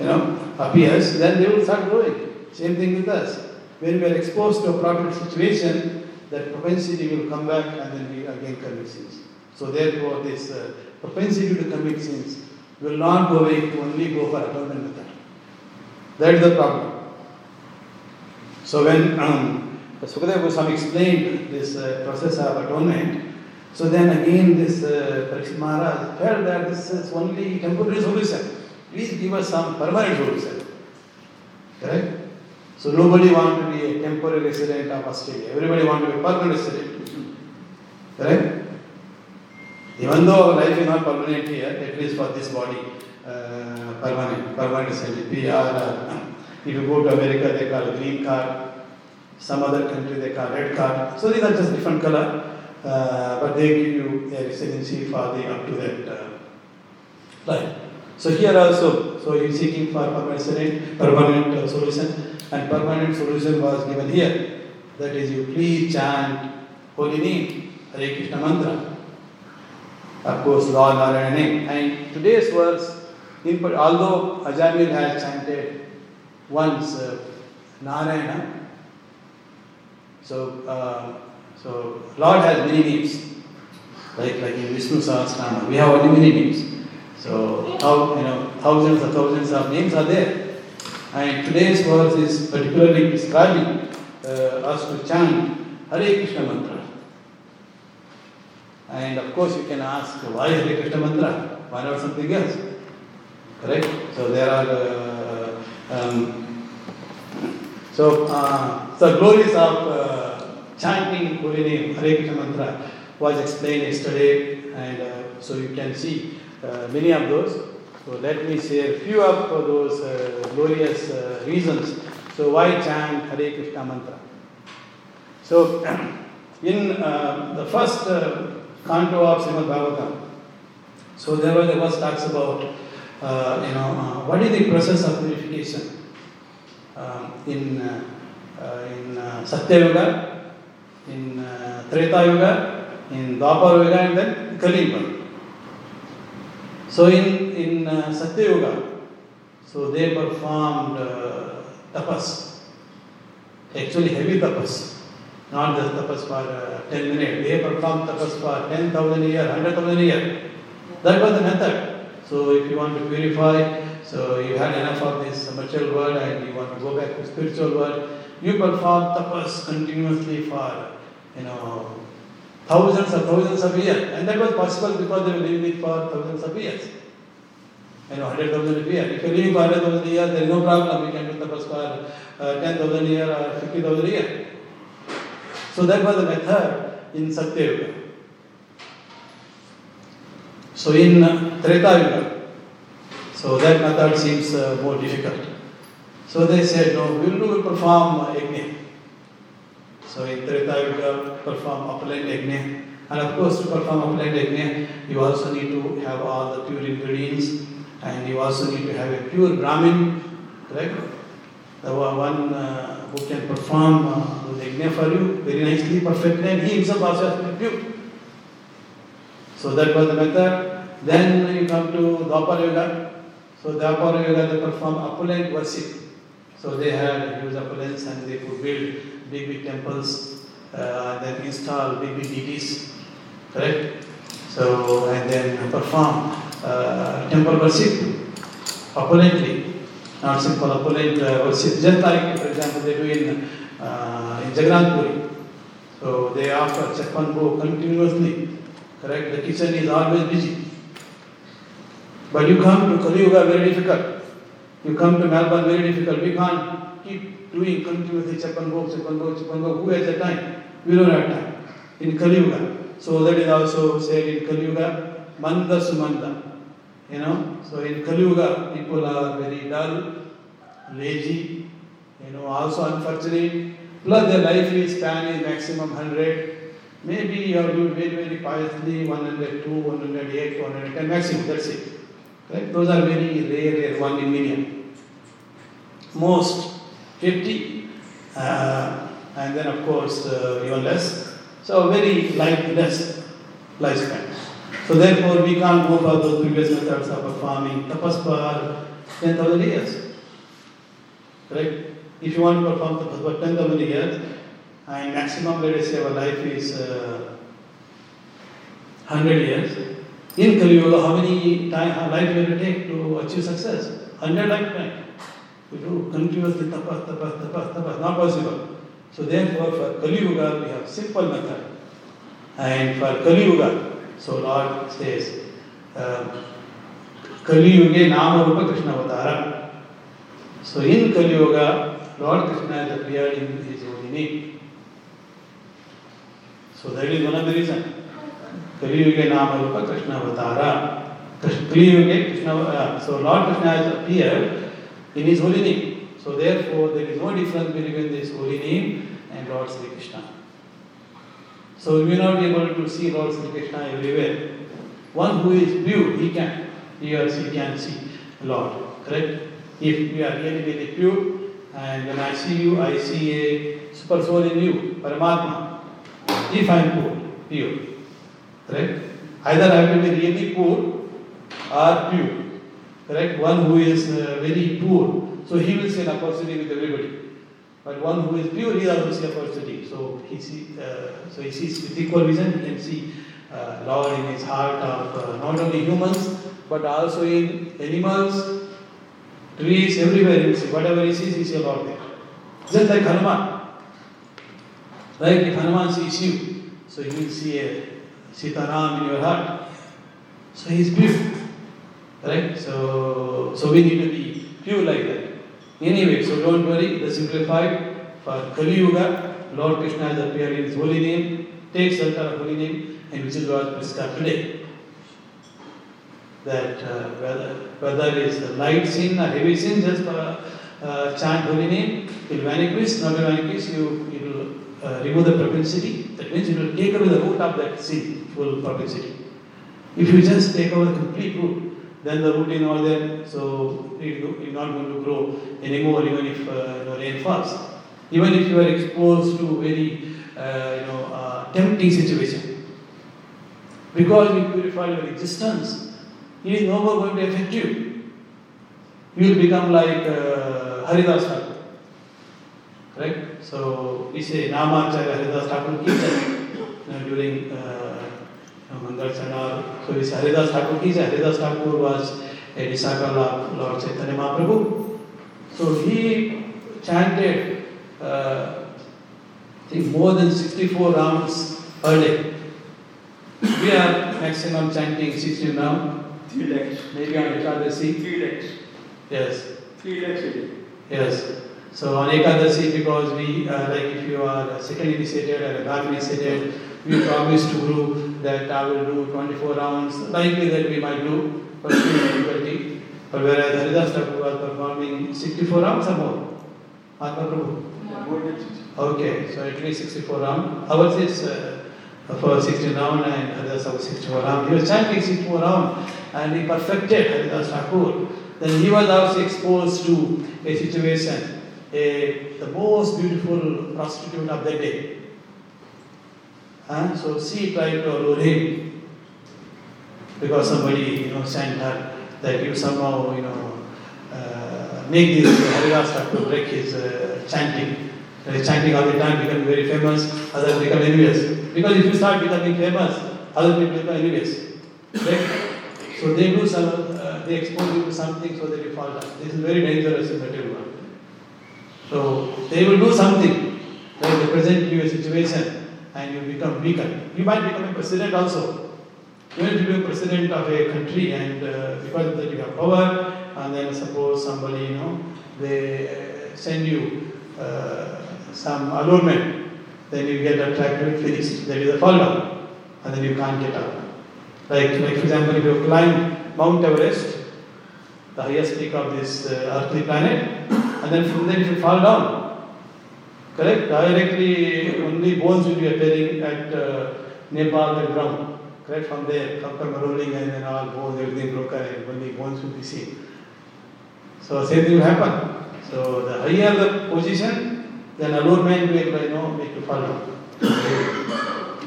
you know, appears, then they will start growing. Same thing with us. When we are exposed to a proper situation, that propensity will come back and then we again commit sins. So therefore, this uh, propensity to commit sins will not go away only go for atonement method. That is the problem. So when um, Sukadeva Goswami explained this uh, process of atonement, so then again this uh, Parikshit Maharaj felt that this is only temporary solution. Please give us some permanent solution. Correct? So nobody want to be a temporary resident of Australia. Everybody want to be a permanent resident. Correct? Even though life is not permanent here, at least for this body, uh, permanent, permanent. PR, uh, if you go to America, they call green card. Some other country they call red card. So these are just different color, uh, but they give you a residency for the up to that uh, life. So here also, so you seeking for permanent permanent uh, solution, and permanent solution was given here. That is, you please chant holy name, Hare Krishna mantra. Of course, Lord Narayana name. And today's verse, although Ajamil has chanted once uh, Narayana, so uh, so Lord has many names, like like in Vishnu Sahasranama, we have only many names. So how you know thousands and thousands of names are there, and today's verse is particularly describing uh, us to chant Hare Krishna mantra. And of course, you can ask why Hare Krishna mantra? Why not something else? Correct? So there are. Uh, um, so, uh, the glories of uh, chanting holy name Hare Krishna mantra was explained yesterday, and uh, so you can see uh, many of those. So let me share a few of those uh, glorious uh, reasons. So why chant Hare Krishna mantra? So [CLEARS THROAT] in the first canto of Srimad Bhagavatam, so there was there was talks about uh, you know uh, what is the process of purification um, in uh, uh, in uh, Satya Yuga, in uh, Treta Yuga, in Dwapar Yuga, and then Kali Yuga. So in in uh, Satya Yuga, so they performed uh, tapas, actually heavy tapas, not just tapas for uh, 10 minutes. They performed tapas for 10,000 years, 100,000 years. That was the method. So if you want to purify, so you had enough of this material world and you want to go back to spiritual world, you perform tapas continuously for, you know, thousands and thousands of years. And that was possible because they were living it for thousands of years. You know, 100,000 years. If you're living for 100,000 a year, there is no problem. You can do tapas for uh, 10,000 a year or 50,000 a year. So that was the method in Satya Yuga. So in Treta Yuga, so that method seems uh, more difficult. So they said, no, we will perform uh, yajna. So in Treta Yuga, perform opulent yajna. And of course, to perform opulent yajna, you also need to have all the pure ingredients, and you also need to have a pure Brahmin, correct? The one uh, who can perform uh, the for you very nicely, perfectly, and he himself also has to be pure. So that was the method. Then you come to Dwapar Yuga. So Dwapar Yuga they perform opulent worship. So they had huge opulence and they could build big big temples, uh, then install big big deities, correct? So and then perform uh, temple worship opulently, not simple opulent uh. Just like for example they do in uh, in Jagannath So they offer Chakpan Bhog continuously. Correct? The kitchen is always busy. But you come to Kali Yuga, very difficult. You come to Melbourne, very difficult. We can't keep doing continuously chap and go, chap and go. Who has the time? We don't have time. In Kali Yuga. So that is also said in Kali Yuga, Manda Sumanda. You know, so in Kali Yuga, people are very dull, lazy, you know, also unfortunate. Plus their life is span is maximum 100. Maybe you are doing very, very piously 102, 108, 110 maximum, that's it. Right? Those are very rare, rare, one in million. Most 50, uh, and then of course uh, even less. So very light, less lifespan. So therefore we can't go for those previous methods of performing tapas for 10,000 years. Correct? If you want to perform tapas for 10,000 years, and maximum let us say our life is uh, 100 years, in Kali Yuga, how many time, how life will it take to achieve success? 100 lifetime. We do continuously tapas, tapas, tapas, tapas, not possible. So therefore for Kali Yuga we have simple method. And for Kali Yuga, so Lord says, um, Kali Yuga Nama Rupa Krishna Avatara. So in Kali Yuga, Lord Krishna has appeared in his holy name. So that is one of the reason. Kali Yuga Nama Rupa Krishna Avatara. Kali Yuga Krishna uh, So Lord Krishna has appeared in his holy name. So therefore there is no difference between this holy name and Lord Sri Krishna. So we will not be able to see Lord Sri Krishna everywhere. One who is pure, he can, he or she can see Lord. Correct? If we are really, really pure, and when I see you, I see a super soul in you, Paramatma. If I am poor, pure. Correct? Either I will be really poor or pure. Correct? One who is uh, very poor, so he will an opportunity with everybody. But one who is pure, he also see opportunity. So he see, uh, so he sees with equal vision. He can see uh, Lord in his heart of uh, not only humans but also in animals, trees, everywhere. He will see whatever he sees, he sees Lord there. Just like Hanuman. Right? If Hanuman sees you, so he will see a Sitaram in your heart. So he is pure. Right? So, so we need to be pure like that. Anyway, so don't worry, the simplified for Kali Yuga, Lord Krishna has appeared in his holy name, take of holy name, and which is what prescribed today. That uh, whether, whether it's a light sin or heavy sin, just uh, uh, chant holy name, it will vanish, not vanish, you, it will uh, remove the propensity. That means it will take away the root of that sin, full propensity. If you just take away the complete root, then the root is not there, so it is not going to grow anymore even if uh, you know, rain falls. Even if you are exposed to very uh, you know, uh, tempting situation. Because you purify your existence, it is no more going to affect you. You will become like uh, Haridas Thakur. Correct? So we say Namacharya Haridas Thakur keeps you know, during uh, Haridas Thakur keeps it. Haridas Thakur was a disciple of Lord Chaitanya Mahaprabhu. So he chanted, uh, I think, more than 64 rounds per day. We are maximum chanting 16 rounds, Three lakhs. maybe on Ekadasi. Three lakhs. Yes, Three lakhs a day. yes. So on Ekadasi, because we, uh, like if you are a second initiated or a back initiated, we promise to Guru that I will do 24 rounds, likely that we might do, still difficulty. But whereas Haridas Thakur was performing 64 rounds or more. Atma Prabhu. Okay, so at least 64 round. Ours is uh, for 16 rounds and Haridas Thakur 64 rounds. He was chanting 64 round and he perfected Haridas Thakur. Then he was also exposed to a situation, a, the most beautiful prostitute of the day. And so she tried to allure him because somebody, you know, sent her that you somehow, you know, uh, make this Haridas to break his uh, chanting. Uh, chanting all the time, become very famous, others become envious. Because if you start becoming famous, other people become envious. Right? So they do some, uh, they expose you to something so that you fall down. This is very dangerous in material world. So they will do something? They present you a situation and you become weaker. You might become a president also. You will become president of a country and uh, because of that you have power and then suppose somebody, you know, they uh, send you uh, some allurement, then you get attracted, finished. That is a fall down, and then you can't get up. Like, like for example, if you climb Mount Everest, the highest peak of this uh, earthly planet, and then from there you fall down, correct? Directly, only bones will be appearing at uh, Nepal, the ground. Correct? From there, after rolling and then all bones, everything broken, and only bones will be seen. So same thing will happen. So the higher the position, then allurement will you know make you fall down.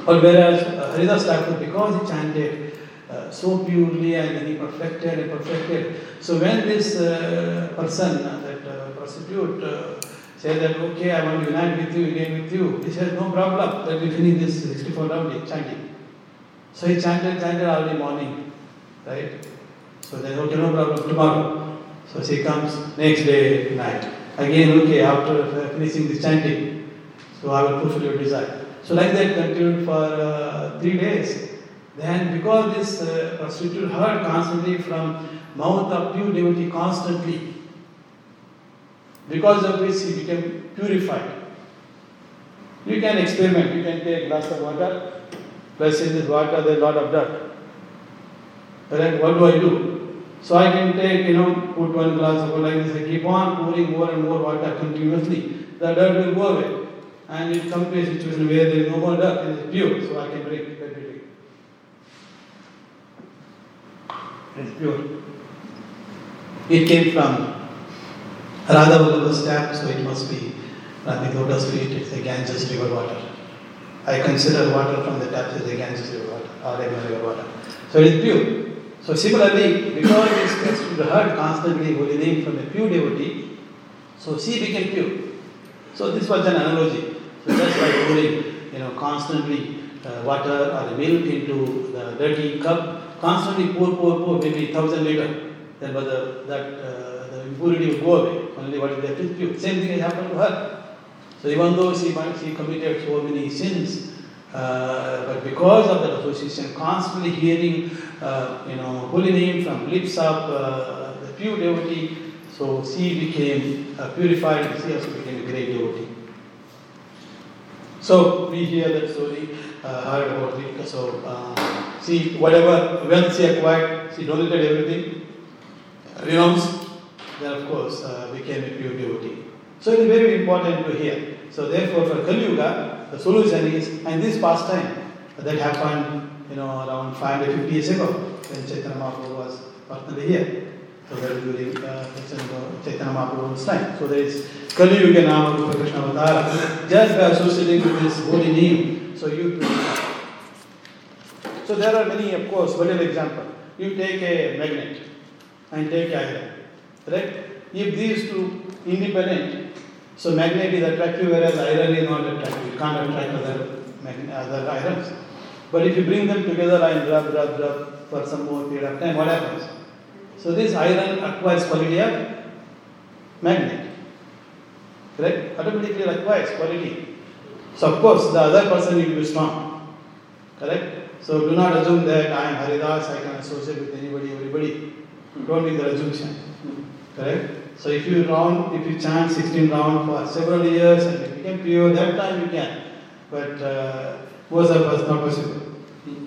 But whereas uh, Haridas Thakur, because he chanted uh, so purely and then he perfected and perfected. So when this uh, person, uh, that uh, prostitute, said that okay, I want to unite with you, again with you, he said no problem. Let me finish this 64 round chanting. So he chanted, chanted early morning, right? So then okay, no problem tomorrow. So she comes next day night. Again, okay, after finishing this chanting, so I will fulfill your desire. So like that continued for uh, three days. Then because this uh, prostitute heard constantly from mouth of pure devotee constantly, because of which he became purified. You can experiment. You can take a glass of water, place in this water there is a lot of dirt. Correct? What do I do? So I can take, you know, put one glass of water like this, I keep on pouring more and more water continuously. The dirt will go away. And comes to a situation where there is no more dirt, it is pure, so I can drink every day. It is pure. It came from Radha Vallabha's tap, so it must be the lotus feet, it's a Ganges river water. I consider water from the taps as a Ganges river water, or Yamuna river water. So it is pure. So similarly, because this prostitute heard constantly holy name from a pure devotee, so she became pure. So this was an analogy. So just by pouring, you know, constantly uh, water or milk into the dirty cup, constantly pour, pour, pour, maybe thousand liter, then but the, that uh, the impurity will go away. Only what is left is. Same thing has happened to her. So even though she she committed so many sins, uh, but because of that association, constantly hearing, uh, you know, holy name from lips of uh, the pure devotee, so she became uh, purified. She also became a great devotee. So we hear that story, uh, heard about it. So uh, she, whatever wealth she acquired, she donated everything, renounced, then of course uh, became a pure devotee. So it is very important to hear. So therefore, for Kali Yuga, the solution is, and this pastime that happened, you know, around 550 years ago, when Chaitanya Mahaprabhu was personally here. So that is during uh, Chaitanya Mahaprabhu's time. So there is Kali Yuga Nama Rupa Krishna Avatara. Just by associating with this holy name, so you So there are many, of course, whatever example. You take a magnet and take iron, correct? If these two independent, so magnet is attractive whereas iron is not attractive. You can't attract other, magn- other irons. But if you bring them together and rub, rub, rub for some more period of time, what happens? So this iron acquires quality of magnet. Correct? Automatically acquires quality. So of course the other person will be strong. Correct? So do not assume that I am Haridas, I can associate with anybody, everybody. Don't make the assumption. Correct? So if you round, if you chant 16 round for several years and you become pure, that time you can. But uh, of us not possible.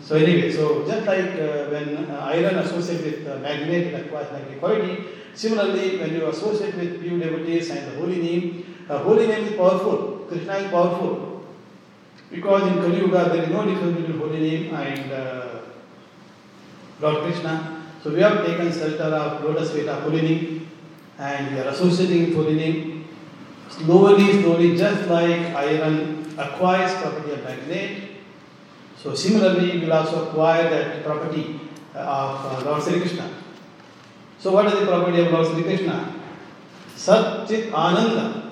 So anyway, so just like uh, when uh, iron associates with uh, magnet, it acquires magnetic quality. Similarly, when you associate with pure devotees and the holy name, uh, holy name is powerful. Krishna is powerful. Because in Kali Yuga there is no difference between holy name and uh, Lord Krishna. So we have taken shelter of lotus feet of holy name and we are associating with holy name. Slowly, slowly, just like iron acquires property of magnet, so similarly we will also acquire that property uh, of uh, Lord Sri Krishna. So what is the property of Lord Sri Krishna? Sat Chit Ananda.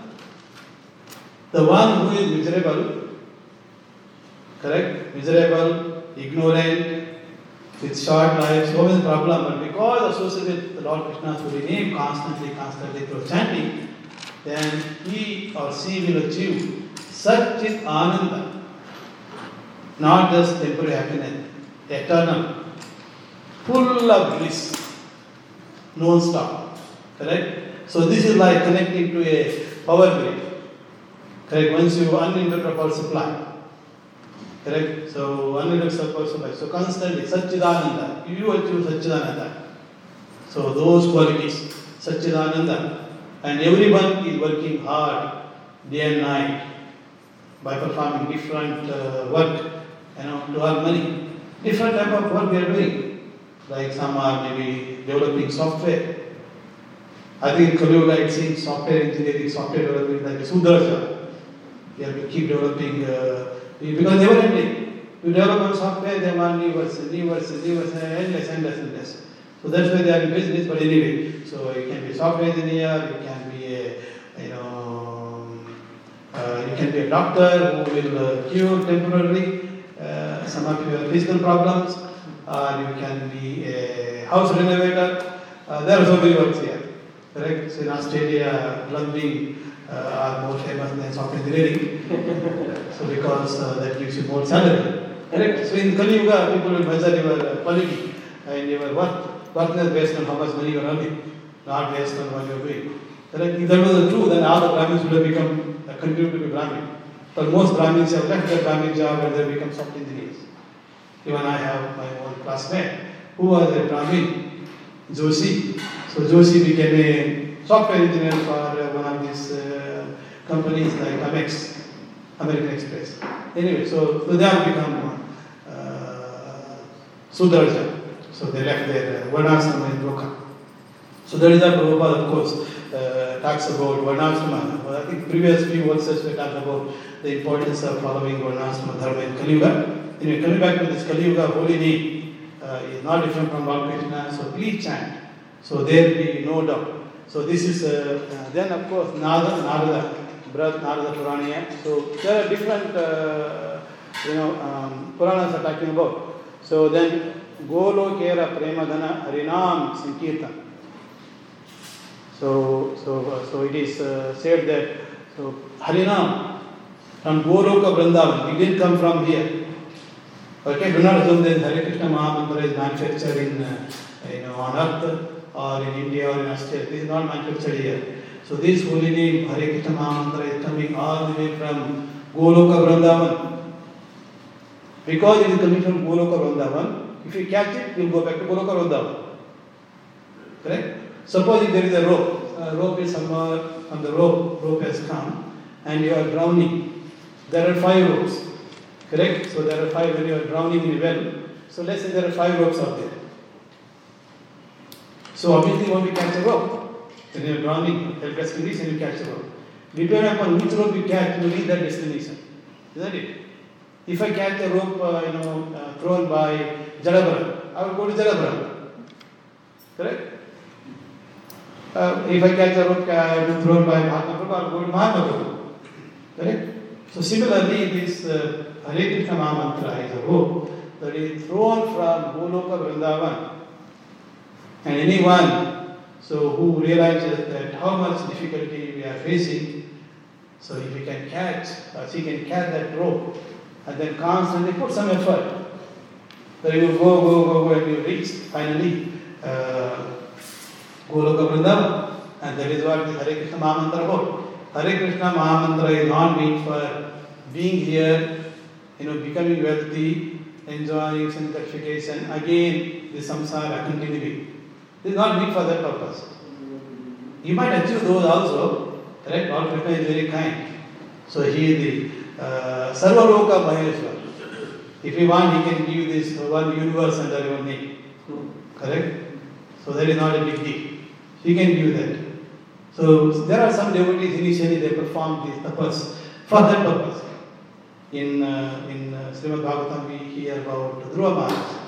The one who is miserable, correct? Miserable, ignorant, with short life, so many problems, but because associated with the Lord Krishna's holy name constantly, constantly chanting, then he or she will achieve such ananda, not just temporary happiness, eternal, full of bliss, non-stop. Correct? So this is like connecting to a power grid. Correct? Once you uninterrupted power supply. Correct? So uninterrupted power supply. So constantly, Satchidananda. You achieve Satchidananda. So those qualities, Satchidananda. And everyone is working hard day and night by performing different uh, work, you know, to earn money. Different type of work we are doing. Like some are maybe developing software. I think Kaliyuga it seems software engineering, software development like a You have to keep developing uh, because never ending. You develop one software, they want new version, new version, new version, endless, endless, endless. So that's why they are in business. But anyway, so you can be software engineer, you can be a you know uh, you can be a doctor who will uh, cure temporarily uh, some of your physical problems, or you can be a house renovator. Uh, there are so many works here. Correct? So in Australia, plumbing are more famous than software engineering. [LAUGHS] so because uh, that gives you more salary. Correct? So in Kali Yuga, people will measure your uh, quality and your worth, worthiness based on how much money you are earning, not based on what you are doing. Correct? If that was true, then all the Brahmins would have become, uh, continued to be Brahmin. But most Brahmins have left their Brahmin job and they become software engineers. Even I have my own classmate who was a Brahmin, Joshi. So Joshi became a software engineer for uh, one of these uh, companies like Amex, American Express. Anyway, so, so they have become uh, Sudarshan. So they left their uh, Varnasrama in. So there is a Prabhupada, of course, uh, talks about Varnasrama. I think previous few verses we talked about the importance of following Varnasrama Dharma in Kali Yuga. Anyway, coming back to this Kali Yuga, holy name uh, is not different from Lord Krishna, so please chant. So there will be no doubt. So this is, uh, uh, then of course, Nada, Narada, Bharat, Narada Puraniya. So there are different, uh, you know, um, Puranas are talking about. So then, Golokera Premadana Harinam Sankirtan. So, so, uh, so it is uh, said that so Harinam from Goloka Vrindavan, it didn't come from here. Okay, do not assume that Hare Krishna Mahamantra is manufactured in, uh, you know, on earth or in India or in Australia. This is not manufactured here. So this holy name Hare Krishna Mahamantra is coming all the way from Goloka Vrindavan. Because it is coming from Goloka Vrindavan, if you catch it, you will go back to Goloka Vrindavan. Correct? Suppose if there is a rope, a rope is somewhere on the rope, rope has come, and you are drowning. There are five ropes. Correct? So there are five when you are drowning in a well. So let's say there are five ropes out there. So obviously you want to catch a rope. When you drowning, helpless condition, you catch a rope. Depending upon which rope you catch, you reach that destination. Isn't it? If I catch a rope, uh, you know, uh, thrown by Jadabara, I will go to Jadabara. Correct? Uh, if I catch a rope uh, thrown by Mahatma Prabhu, I will go to Mahatma Prabhu. Correct? So similarly, this uh, Hare Krishna Mahamantra is a rope that is thrown from Goloka Vrindavan. And anyone so who realizes that how much difficulty we are facing, so if he can catch, or she can catch that rope, and then constantly put some effort, then you go, go, go, go, and you reach finally uh, Goloka Vrindavan. And that is what the Hare Krishna Mahamantra about. Hare Krishna Mahamantra is not meant for being here, you know, becoming wealthy, enjoying some gratification, again the samsara continuing. This is not meant for that purpose. You might achieve those also, correct? Lord Krishna is very kind. So he is the uh, Sarvaloka Maheshwar. If you want, he can give this one universe under your name. Correct? So that is not a big deal. He can give that. So there are some devotees initially they perform this tapas for that purpose. In uh, in uh, Srimad Bhagavatam we hear about Dhruva Maharaj.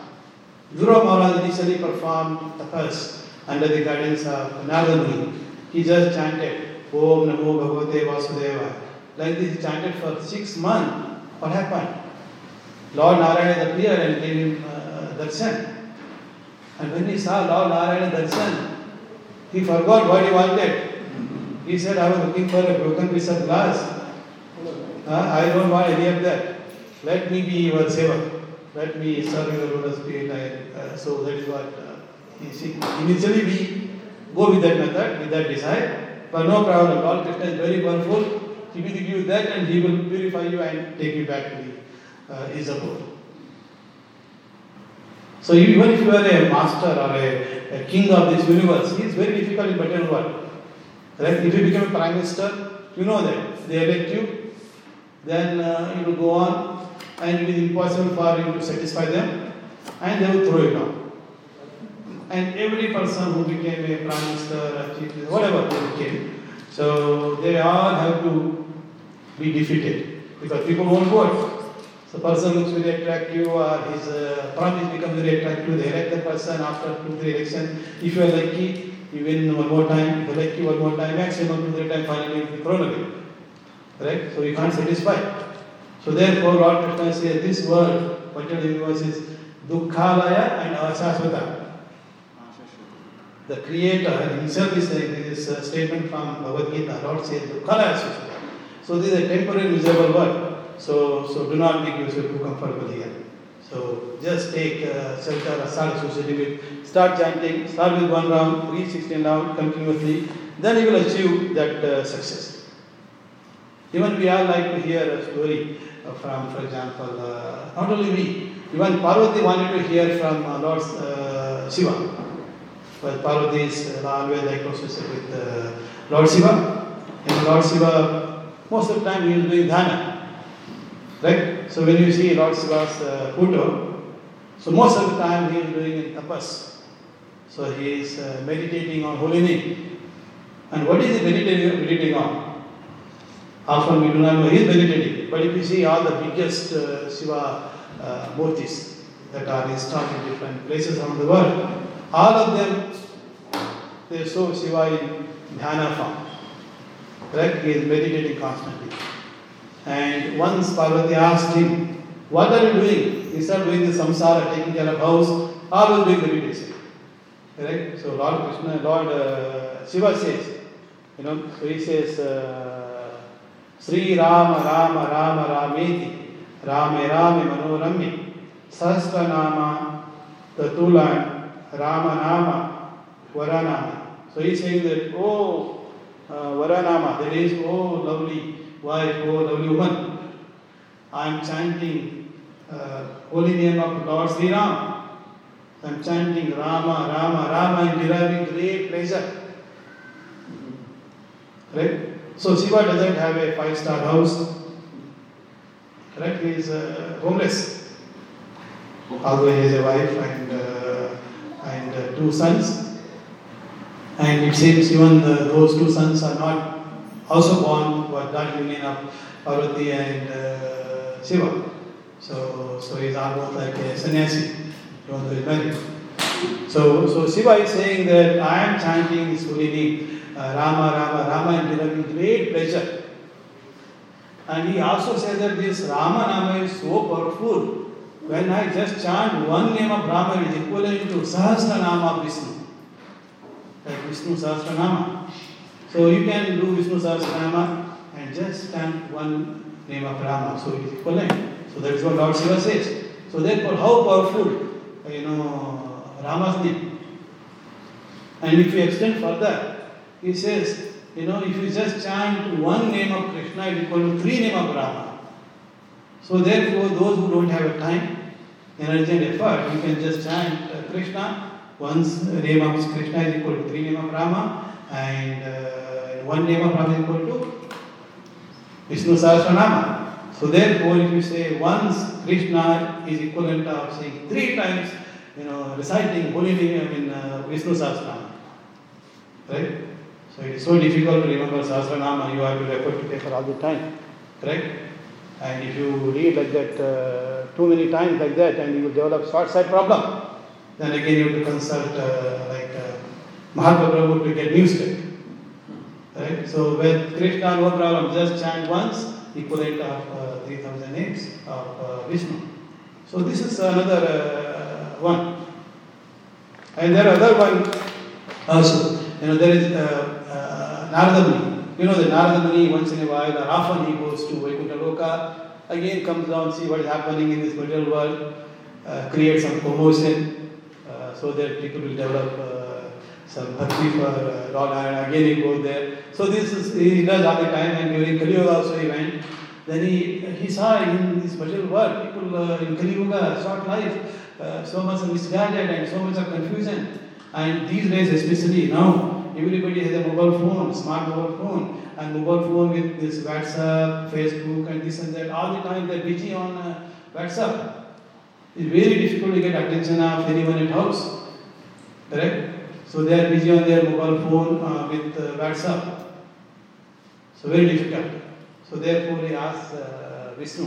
Dhruva Maharaj initially performed tapas under the guidance of Narada. He just chanted Om Namo Bhagavate Vasudeva. Like this he chanted for six months. What happened? Lord Narayana appeared and gave him uh, darshan. And when he saw Lord Narayana darshan, he forgot what he wanted. He said, I was looking for a broken piece of glass. Uh, I don't want any of that. Let me be your seva. Let me serve the feet. I, uh, so that is what uh, see. Initially we go with that method, with that desire. But no problem. Lord Krishna is very powerful. He will give you that and he will purify you and take you back to the, uh, his abode. So even if you are a master or a, a king of this universe, it is very difficult in material world. Right? If you become a prime minister, you know that they elect you, then uh, you will go on, and it is impossible for you to satisfy them, and they will throw you down. And every person who became a prime minister, a chief minister, whatever they became, so they all have to be defeated because people won't vote. So person looks very attractive or his uh, promise becomes very attractive, they elect the person after two, three elections. If you are lucky, you win one more time, if you are lucky one more time, maximum two, three times, finally you thrown away. Right? So you can't satisfy. So therefore Lord Krishna says this word, material universe is Dukkhalaya and Asasvata. The Creator himself is saying this uh, statement from Bhagavad Gita. Lord says Dukkhalaya Asasvata. So this is a temporary miserable word. So, so do not make yourself too comfortable here. So just take uh, shelter start associating with, start chanting, start with one round, reach 16 round continuously, then you will achieve that uh, success. Even we all like to hear a story from, for example, uh, not only me, even Parvati wanted to hear from uh, Lord uh, Shiva. But Parvati is uh, always like associated with uh, Lord Shiva. And Lord Shiva, most of the time he is doing dhyana. Right? So when you see Lord Shiva's uh, photo, so most of the time he is doing in tapas. So he is uh, meditating on holy name. And what is he meditating, meditating on? Often we do not know he is meditating. But if you see all the biggest uh, Shiva uh, murtis that are installed in different places around the world, all of them they show Shiva in dhyana form. Correct? He is meditating constantly. And once Parvati asked him, What are you doing? Instead of doing the samsara, taking care of house, always doing meditation. Correct? So Lord Krishna, Lord uh, Shiva says, you know, so he says, uh, Rama Rama Rameti Rame Rame Manoramya Sahasra Nama Tatulan Rama Nama Varanama. So he's saying that, oh, uh, Varanama, that is, oh, lovely wife, oh, lovely woman, I am chanting uh, holy name of Lord Sri Ram. I am chanting Rama, Rama, Rama and deriving great pleasure. Right? So Shiva doesn't have a five star house. Correct? He is uh, homeless. Although he has a wife and, uh, and uh, two sons. And it seems even the, those two sons are not also born for that union of Parvati and uh, Shiva. So, so he's almost like a sannyasi, married. So, so Shiva is saying that I am chanting this holy name, uh, Rama, Rama, Rama, and deriving great pleasure. And he also says that this Rama Nama is so powerful. When I just chant one name of Rama, it is equivalent to Sahasra Nama of Vishnu. Like Vishnu Sahasra Nama. So you can do Vishnu Sahasranama and just chant one name of Rama. So it is equivalent. So that is what Lord Shiva says. So therefore, how powerful, you know, Rama's name. And if you extend further, he says, you know, if you just chant one name of Krishna, it is equal to three name of Rama. So therefore, those who don't have a time, energy and effort, you can just chant uh, Krishna. Once name of Krishna is equal to three name of Rama, and uh, one name of Rama is equal to Vishnu Sahasranama. So therefore, if you say once Krishna is equivalent of saying three times, you know, reciting holy name in uh, Vishnu Sahasranama. Right? So it is so difficult to remember Sahasranama, you have to refer to paper all the time. Correct? And if you read like that uh, too many times like that, and you will develop short sight problem, then again you have to consult uh, like uh, Mahatma Prabhu to get new step. Right? So with Krishna, no problem, just chant once, equivalent of uh, 3000 names of uh, Vishnu. So this is another uh, one. And there are other one also. You know, there is uh, uh. You know, the Narada Muni once in a while or often he goes to Vaikuntha Loka, again comes down, see what is happening in this material world, uh, create some commotion uh, so that people will develop uh, some bhakti for uh, Lord again he goes there. So this is, he does all the time and during Kali Yuga also he went. Then he, he saw in this material world, people uh, in Kali Yuga, short life, uh, so much misguided and so much of confusion. And these days especially now, everybody has a mobile phone, smart mobile phone, and mobile phone with this WhatsApp, Facebook and this and that. All the time they're busy on uh, WhatsApp. It's very difficult to get attention of anyone at house. Correct? So they are busy on their mobile phone uh, with uh, WhatsApp. So very difficult. So therefore he asks uh, Vishnu,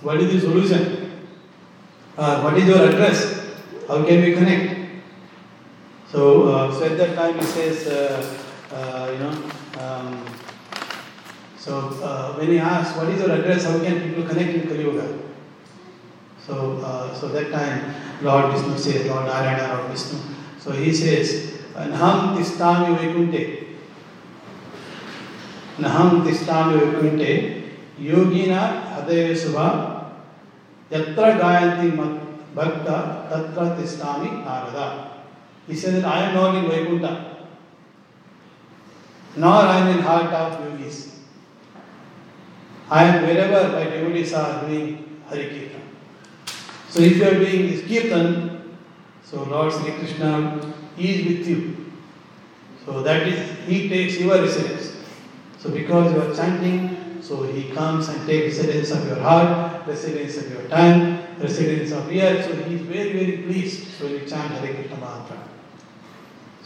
what is the solution? Uh, what is your address? How can we connect? So, uh, so at that time he says, uh, uh, you know, um, so uh, when he asks, what is your address? How can people connect in Kali Yuga? So, uh, so that time Lord Vishnu says, Lord Narayana, Lord Vishnu. So he says, Naham tistami vaikunte. Naham tistami vaikunte. Yogina hadaya subha. Yatra gayanti mat bhakta tatra tistami narada. He says that I am not in Vaikuntha. Nor I am in heart of yogis. I am wherever my devotees are doing Hari Kirtan. So if you are doing this Kirtan, so Lord Sri Krishna is with you. So that is, He takes your residence. So because you are chanting, so He comes and takes residence of your heart, residence of your time, residence of your ear. So He is very, very pleased when you chant Hare Krishna mantra.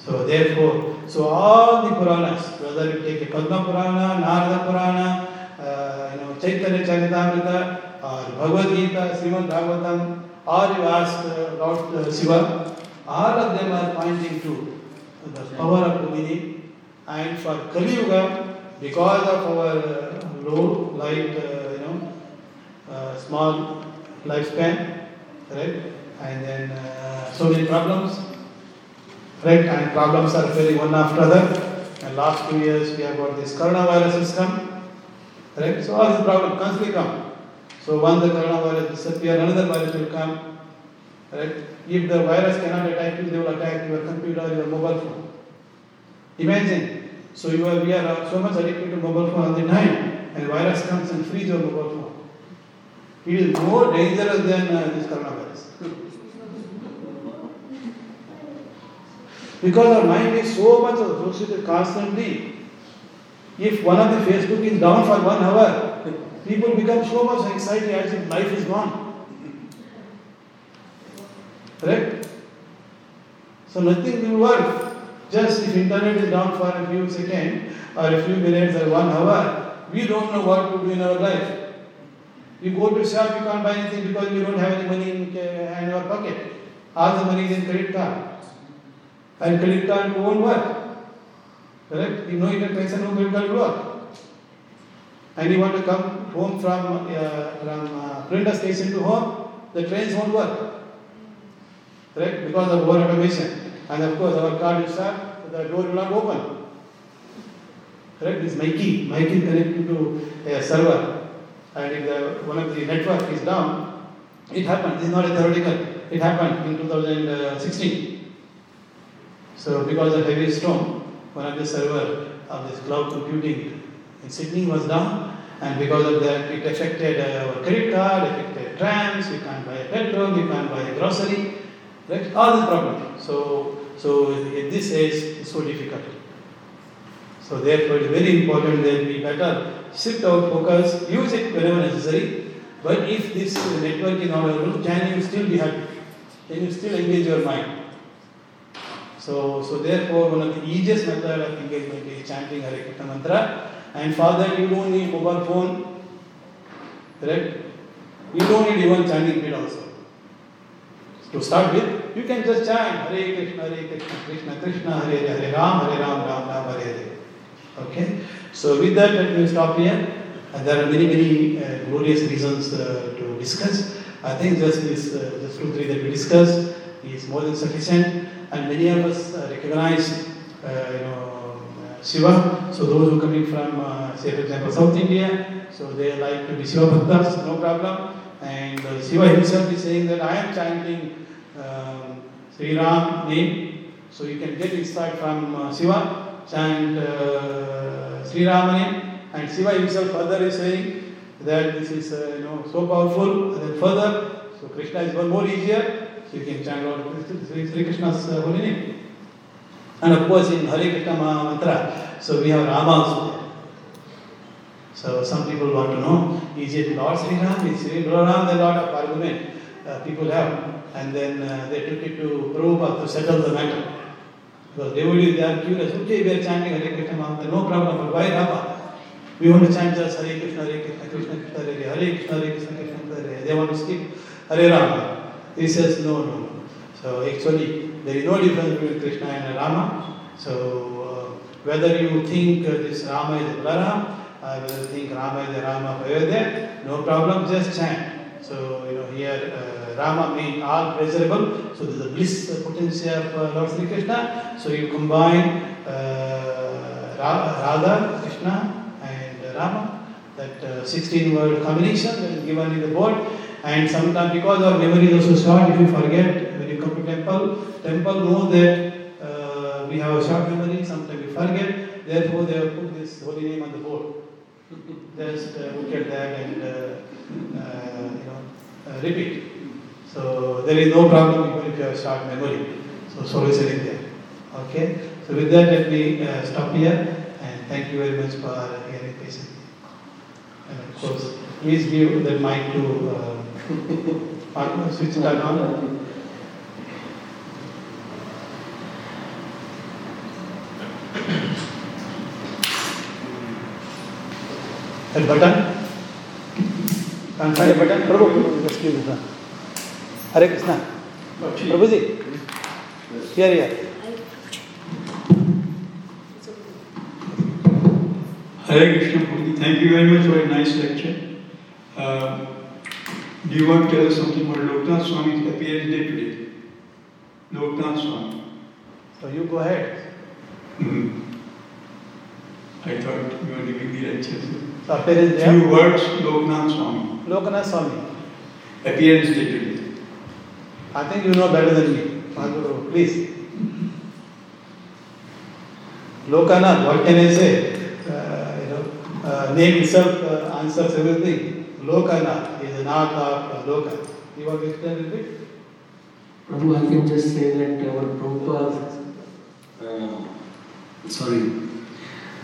So therefore, so all the Puranas, whether you take a Padma Purana, Narada Purana, uh, you know, Chaitanya Charitamrita, or Bhagavad Gita, Srimad Bhagavatam, or you ask uh, Lord uh, Shiva, all of them are pointing to the power of Lumini. And for Kali Yuga, because of our uh, low, light, uh, you know, uh, small lifespan, right? And then uh, so many problems, right? And problems are falling one after other. And last two years we have got this coronavirus has come, right? So all these problems constantly come. So once the coronavirus disappear, another virus will come, right? If the virus cannot attack you, they will attack your computer, or your mobile phone. Imagine. So you are, we are so much addicted to mobile phone all the and virus comes and frees your mobile phone. It is more dangerous than uh, this coronavirus. Because our mind is so much associated constantly. If one of the Facebook is down for one hour, people become so much anxiety as if life is gone. Correct? So nothing will work. Just if internet is down for a few seconds or a few minutes or one hour, we don't know what to do in our life. You go to shop, you can't buy anything because you don't have any money in, in your pocket. All the money is in credit card. And credit card won't work. Correct? You know you can trace no credit card work. And you want to come home from uh, from uh, Printer station to home, the trains won't work. Correct? Because of over automation. And of course our card is shut, the door will not open. Correct? This my key. My key is connected to a server. And if the, one of the network is down, it happened. This is not a theoretical. It happened in 2016. So because of heavy storm, one of the server of this cloud computing in Sydney was down, and because of that, it affected our credit card, affected trams. We can't buy a petrol, we can't buy grocery, right? All the problems. So, so in this age, it's so difficult. So therefore, it's very important that we better shift our focus, use it whenever necessary. But if this network is not available, can you still be happy? Can you still engage your mind? So, so therefore, one of the easiest method of engagement is chanting Hare Krishna mantra. And for that, you don't need mobile phone, correct? You don't need even chanting bit also. To start with, you can just chant Hare Krishna, Hare Krishna, Krishna Krishna, Hare Hare, Hare Ram, Hare Ram, Ram Ram, Hare Hare. Okay? So with that, let me stop here. And there are many, many uh, glorious reasons uh, to discuss. I think just this, uh, just two, three that we discussed is more than sufficient. And many of us uh, recognize, uh, you know, uh, Shiva. So those who are coming from, say for example, South India, so they like to be Shiva Bhaktas, no problem. And Shiva himself is saying that I am chanting um, Sri Ram name So you can get insight from Shiva, chant Sri name. and Shiva himself further is saying that this is uh, you know so powerful. And then further, so Krishna is one more easier. So chant Lord Sri Krishna's uh, holy name. And of course, in Hare Krishna Mantra, so we have Rama also there. So some people want to know, is it Lord Sri Ram? Is Sri Ram? A lot of argument uh, people have. And then uh, they took it to Prabhupada to settle the matter. Because devotees, they are curious, okay, we are chanting Hare Krishna Mantra, no problem, but why Rama? We want to chant just Hare Krishna, Hare Krishna, Krishna Krishna, Hare Hare, Hare Krishna, Hare Krishna, Krishna Krishna, Hare Hare. They want to skip Hare Rama. He says, no, no. So actually, there is no difference between Krishna and Rama. So uh, whether you think uh, this Rama is Balaram, or whether you think Rama is a Rama for no problem, just chant. So, you know, here uh, Rama means all pleasurable. So, there's a bliss potency of uh, Lord Sri Krishna. So, you combine uh, Radha, Krishna, and Rama. That uh, 16 word combination that is given in the board. And sometimes, because our memory is also short, if you forget, when you come to temple, temple know that uh, we have a short memory, sometimes we forget. Therefore, they have put this holy name on the board. [LAUGHS] Just uh, look at that and uh, uh, you know uh, repeat. So there is no problem even if you have short memory. So solution is there. Okay. So with that, let me stop here and thank you very much for hearing patiently. Of course, please give the mic to uh, switch it on. That button? Can't find a button? Prabhu, just give this one. Hare Krishna. Prabhuji. Here, here. Hare Krishna Prabhuji, thank you very much for a nice lecture. Uh, do you want to tell us something about Loknath Swami's appearance day today? Loknath Swami. So you go ahead. Hmm. I thought you were giving the lecture. So appearance day? Few words, Loknath Swami. Lokanath Swami. Appearance day today. I think you know better than me. Please. Lokanath, what can I say? Uh, name itself uh, answers everything. Lokanath is nath of uh, Loka. You want to explain a bit? Prabhu, I can just say that our Prabhupada, uh, sorry,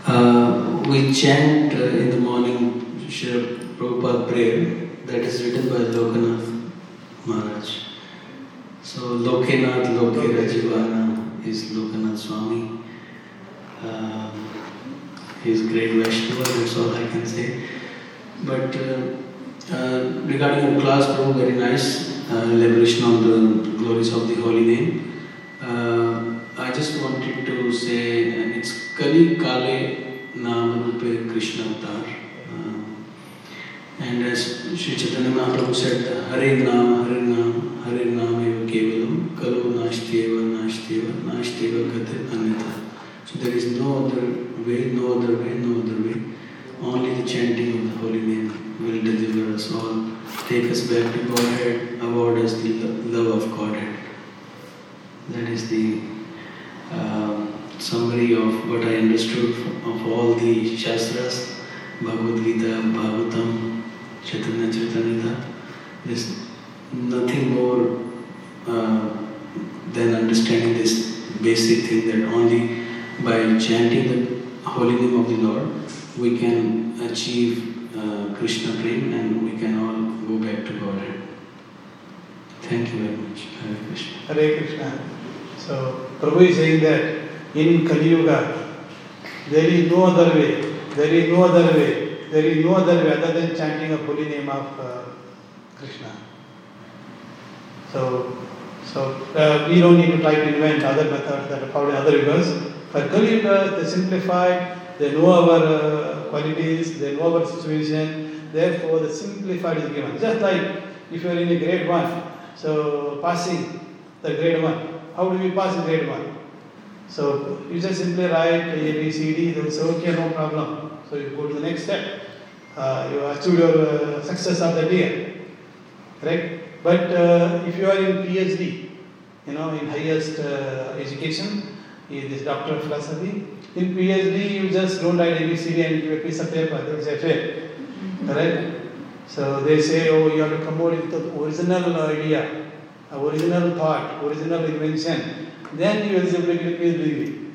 uh, we chant uh, in the morning Srila Prabhupada prayer that is written by Lokanath Maharaj. So Lokenath Loke Rajivana is Lokanath Swami. Um, he is great Vaishnava, that's all I can say. But uh, uh, regarding your class, Prabhu, very nice uh, elaboration on the glories of the holy name. Uh, I just wanted to say uh, it's Kali Kale Naam Rupe Krishna. Uh, and as Sri Chaitanya Mahaprabhu said, Hare Naam, Hare Naam, Hare Naam eva kevalam, Kalo Nashtyeva, Nashtyeva, Nashtyeva Gate Anyata. So there is no other way, no other way, no other way. Only the chanting of the holy name will deliver us all, take us back to Godhead, award us the love of Godhead. That is the um summary of what I understood of all the Shastras, Bhagavad Gita, Bhagavatam, Chaitanya Charitamrita. There's nothing more uh, than understanding this basic thing that only by chanting the holy name of the Lord we can achieve uh, Krishna prem and we can all go back to Godhead. Thank you very much. Hare Krishna. Hare Krishna. So Prabhu is saying that in Kali Yuga, there is no other way, there is no other way, there is no other way other than chanting a holy name of uh, Krishna. So, so uh, we don't need to try to invent other methods that are probably other yugas. For Kali Yuga, they simplified, they know our uh, qualities, they know our situation, therefore the simplified is given. Just like if you are in a grade 1, so passing the grade 1, how do we pass grade 1? So you just simply write A, B, C, D, will say, okay, no problem. So you go to the next step. Uh, you achieve your uh, success of the year. right? But uh, if you are in PhD, you know, in highest uh, education, he is doctor of philosophy. In PhD, you just don't write ABCD and give a piece of paper, they say fail. Correct? So they say, oh, you have to come out with the original idea, original thought, original invention. Then you eligible to get PhD.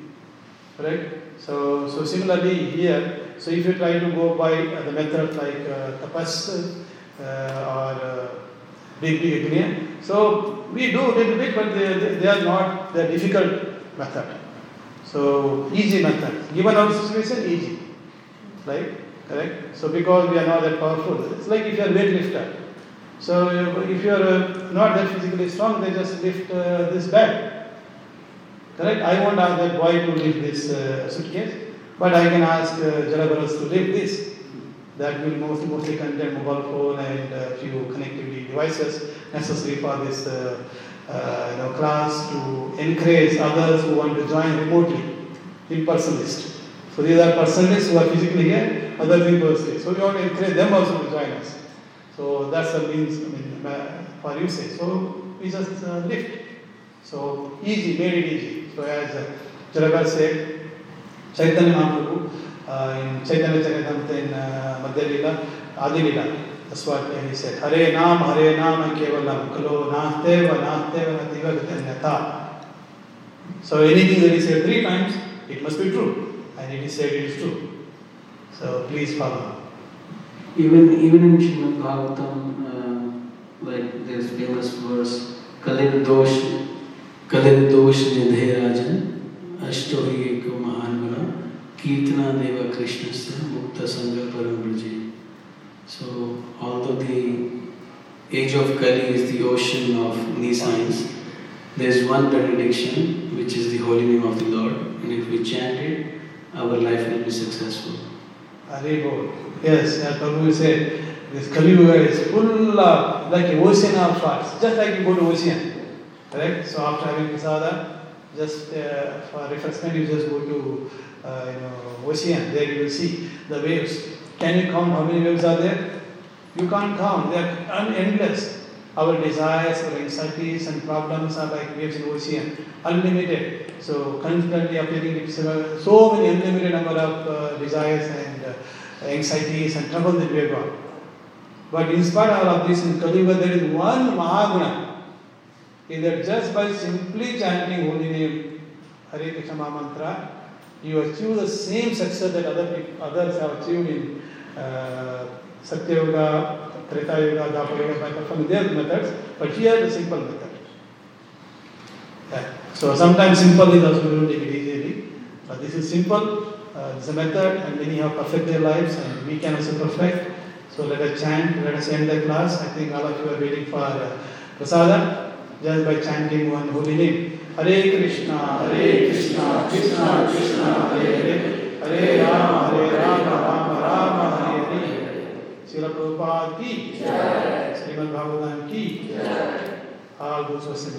Correct? So, so similarly here, so if you try to go by uh, the method like uh, tapas uh, or uh, big big so we do a little bit, but they, they, they are not the difficult method. So easy method. Given our situation, easy. Right? Correct? So because we are not that powerful, it's like if you are weightlifter. So if you are uh, not that physically strong, they just lift uh, this bag. Correct? I won't ask that boy to lift this uh, suitcase, but I can ask uh, Jalabaras to lift this. That will most, mostly contain mobile phone and a few connectivity devices necessary for this uh, uh, you know, class to encourage others who want to join remotely, impersonalist. So these are personalists who are physically here, others impersonally. So we want to encourage them also to join us. So that's the means I mean, uh, for usage. So we just uh, lift. So easy, made it easy. So as uh, Jalabar said, Chaitanya Mahaprabhu uh, in Chaitanya Charitamrita in uh, Madhya Lila, Adi Lila, that's what he said. Hare Nam, Hare Nam, Kevalam, Kalo, Nasteva, Nasteva, Nativa, So anything that is said three times, it must be true. And it is said it is true. So please follow. Even even in Srimad Bhagavatam, uh, like there's famous verse, Kalir Dosh, Kalir Dosh Nidhe Rajan, Ashto hi eko mahan bana, Kirtana Deva Krishnasya Mukta Sangha Param Braji. So although the age of Kali is the ocean of nescience, there's one benediction which is the holy name of the Lord, and if we chant it, our life will be successful. Haribol. Yes, as Prabhu said, this Kali Yuga is full of, like an ocean of thoughts, just like you go to ocean. Correct? So after having prasada, just uh, for refreshment, you just go to uh, you know, ocean. There you will see the waves. Can you count how many waves are there? You can't count. They are endless. Our desires, our anxieties and problems are like waves in ocean, unlimited. So constantly appearing so many unlimited number of uh, desires and uh, anxieties and trouble that we have got. But in spite of all of this, in Kali Yuga, there is one Mahaguna. Is that just by simply chanting holy name, Hare Krishna Mantra, you achieve the same success that other people, others have achieved in Satya Yuga, Treta Yuga, Dwapara Yuga, by performing their methods, but here the simple method. Yeah. So sometimes simple is also we don't take it easily, but this is simple, uh, it's a method, and many have perfect their lives, and we can also perfect. So let us chant, let us end the class. I think all of you are waiting for uh, prasada just by chanting one holy name. Hare Krishna, Hare Krishna, Krishna Krishna, Hare Hare, Hare Rama, Hare Rama, Rama Rama, शिल प्रभुपाद की श्रीमद भागवतम की आल दोस्तों से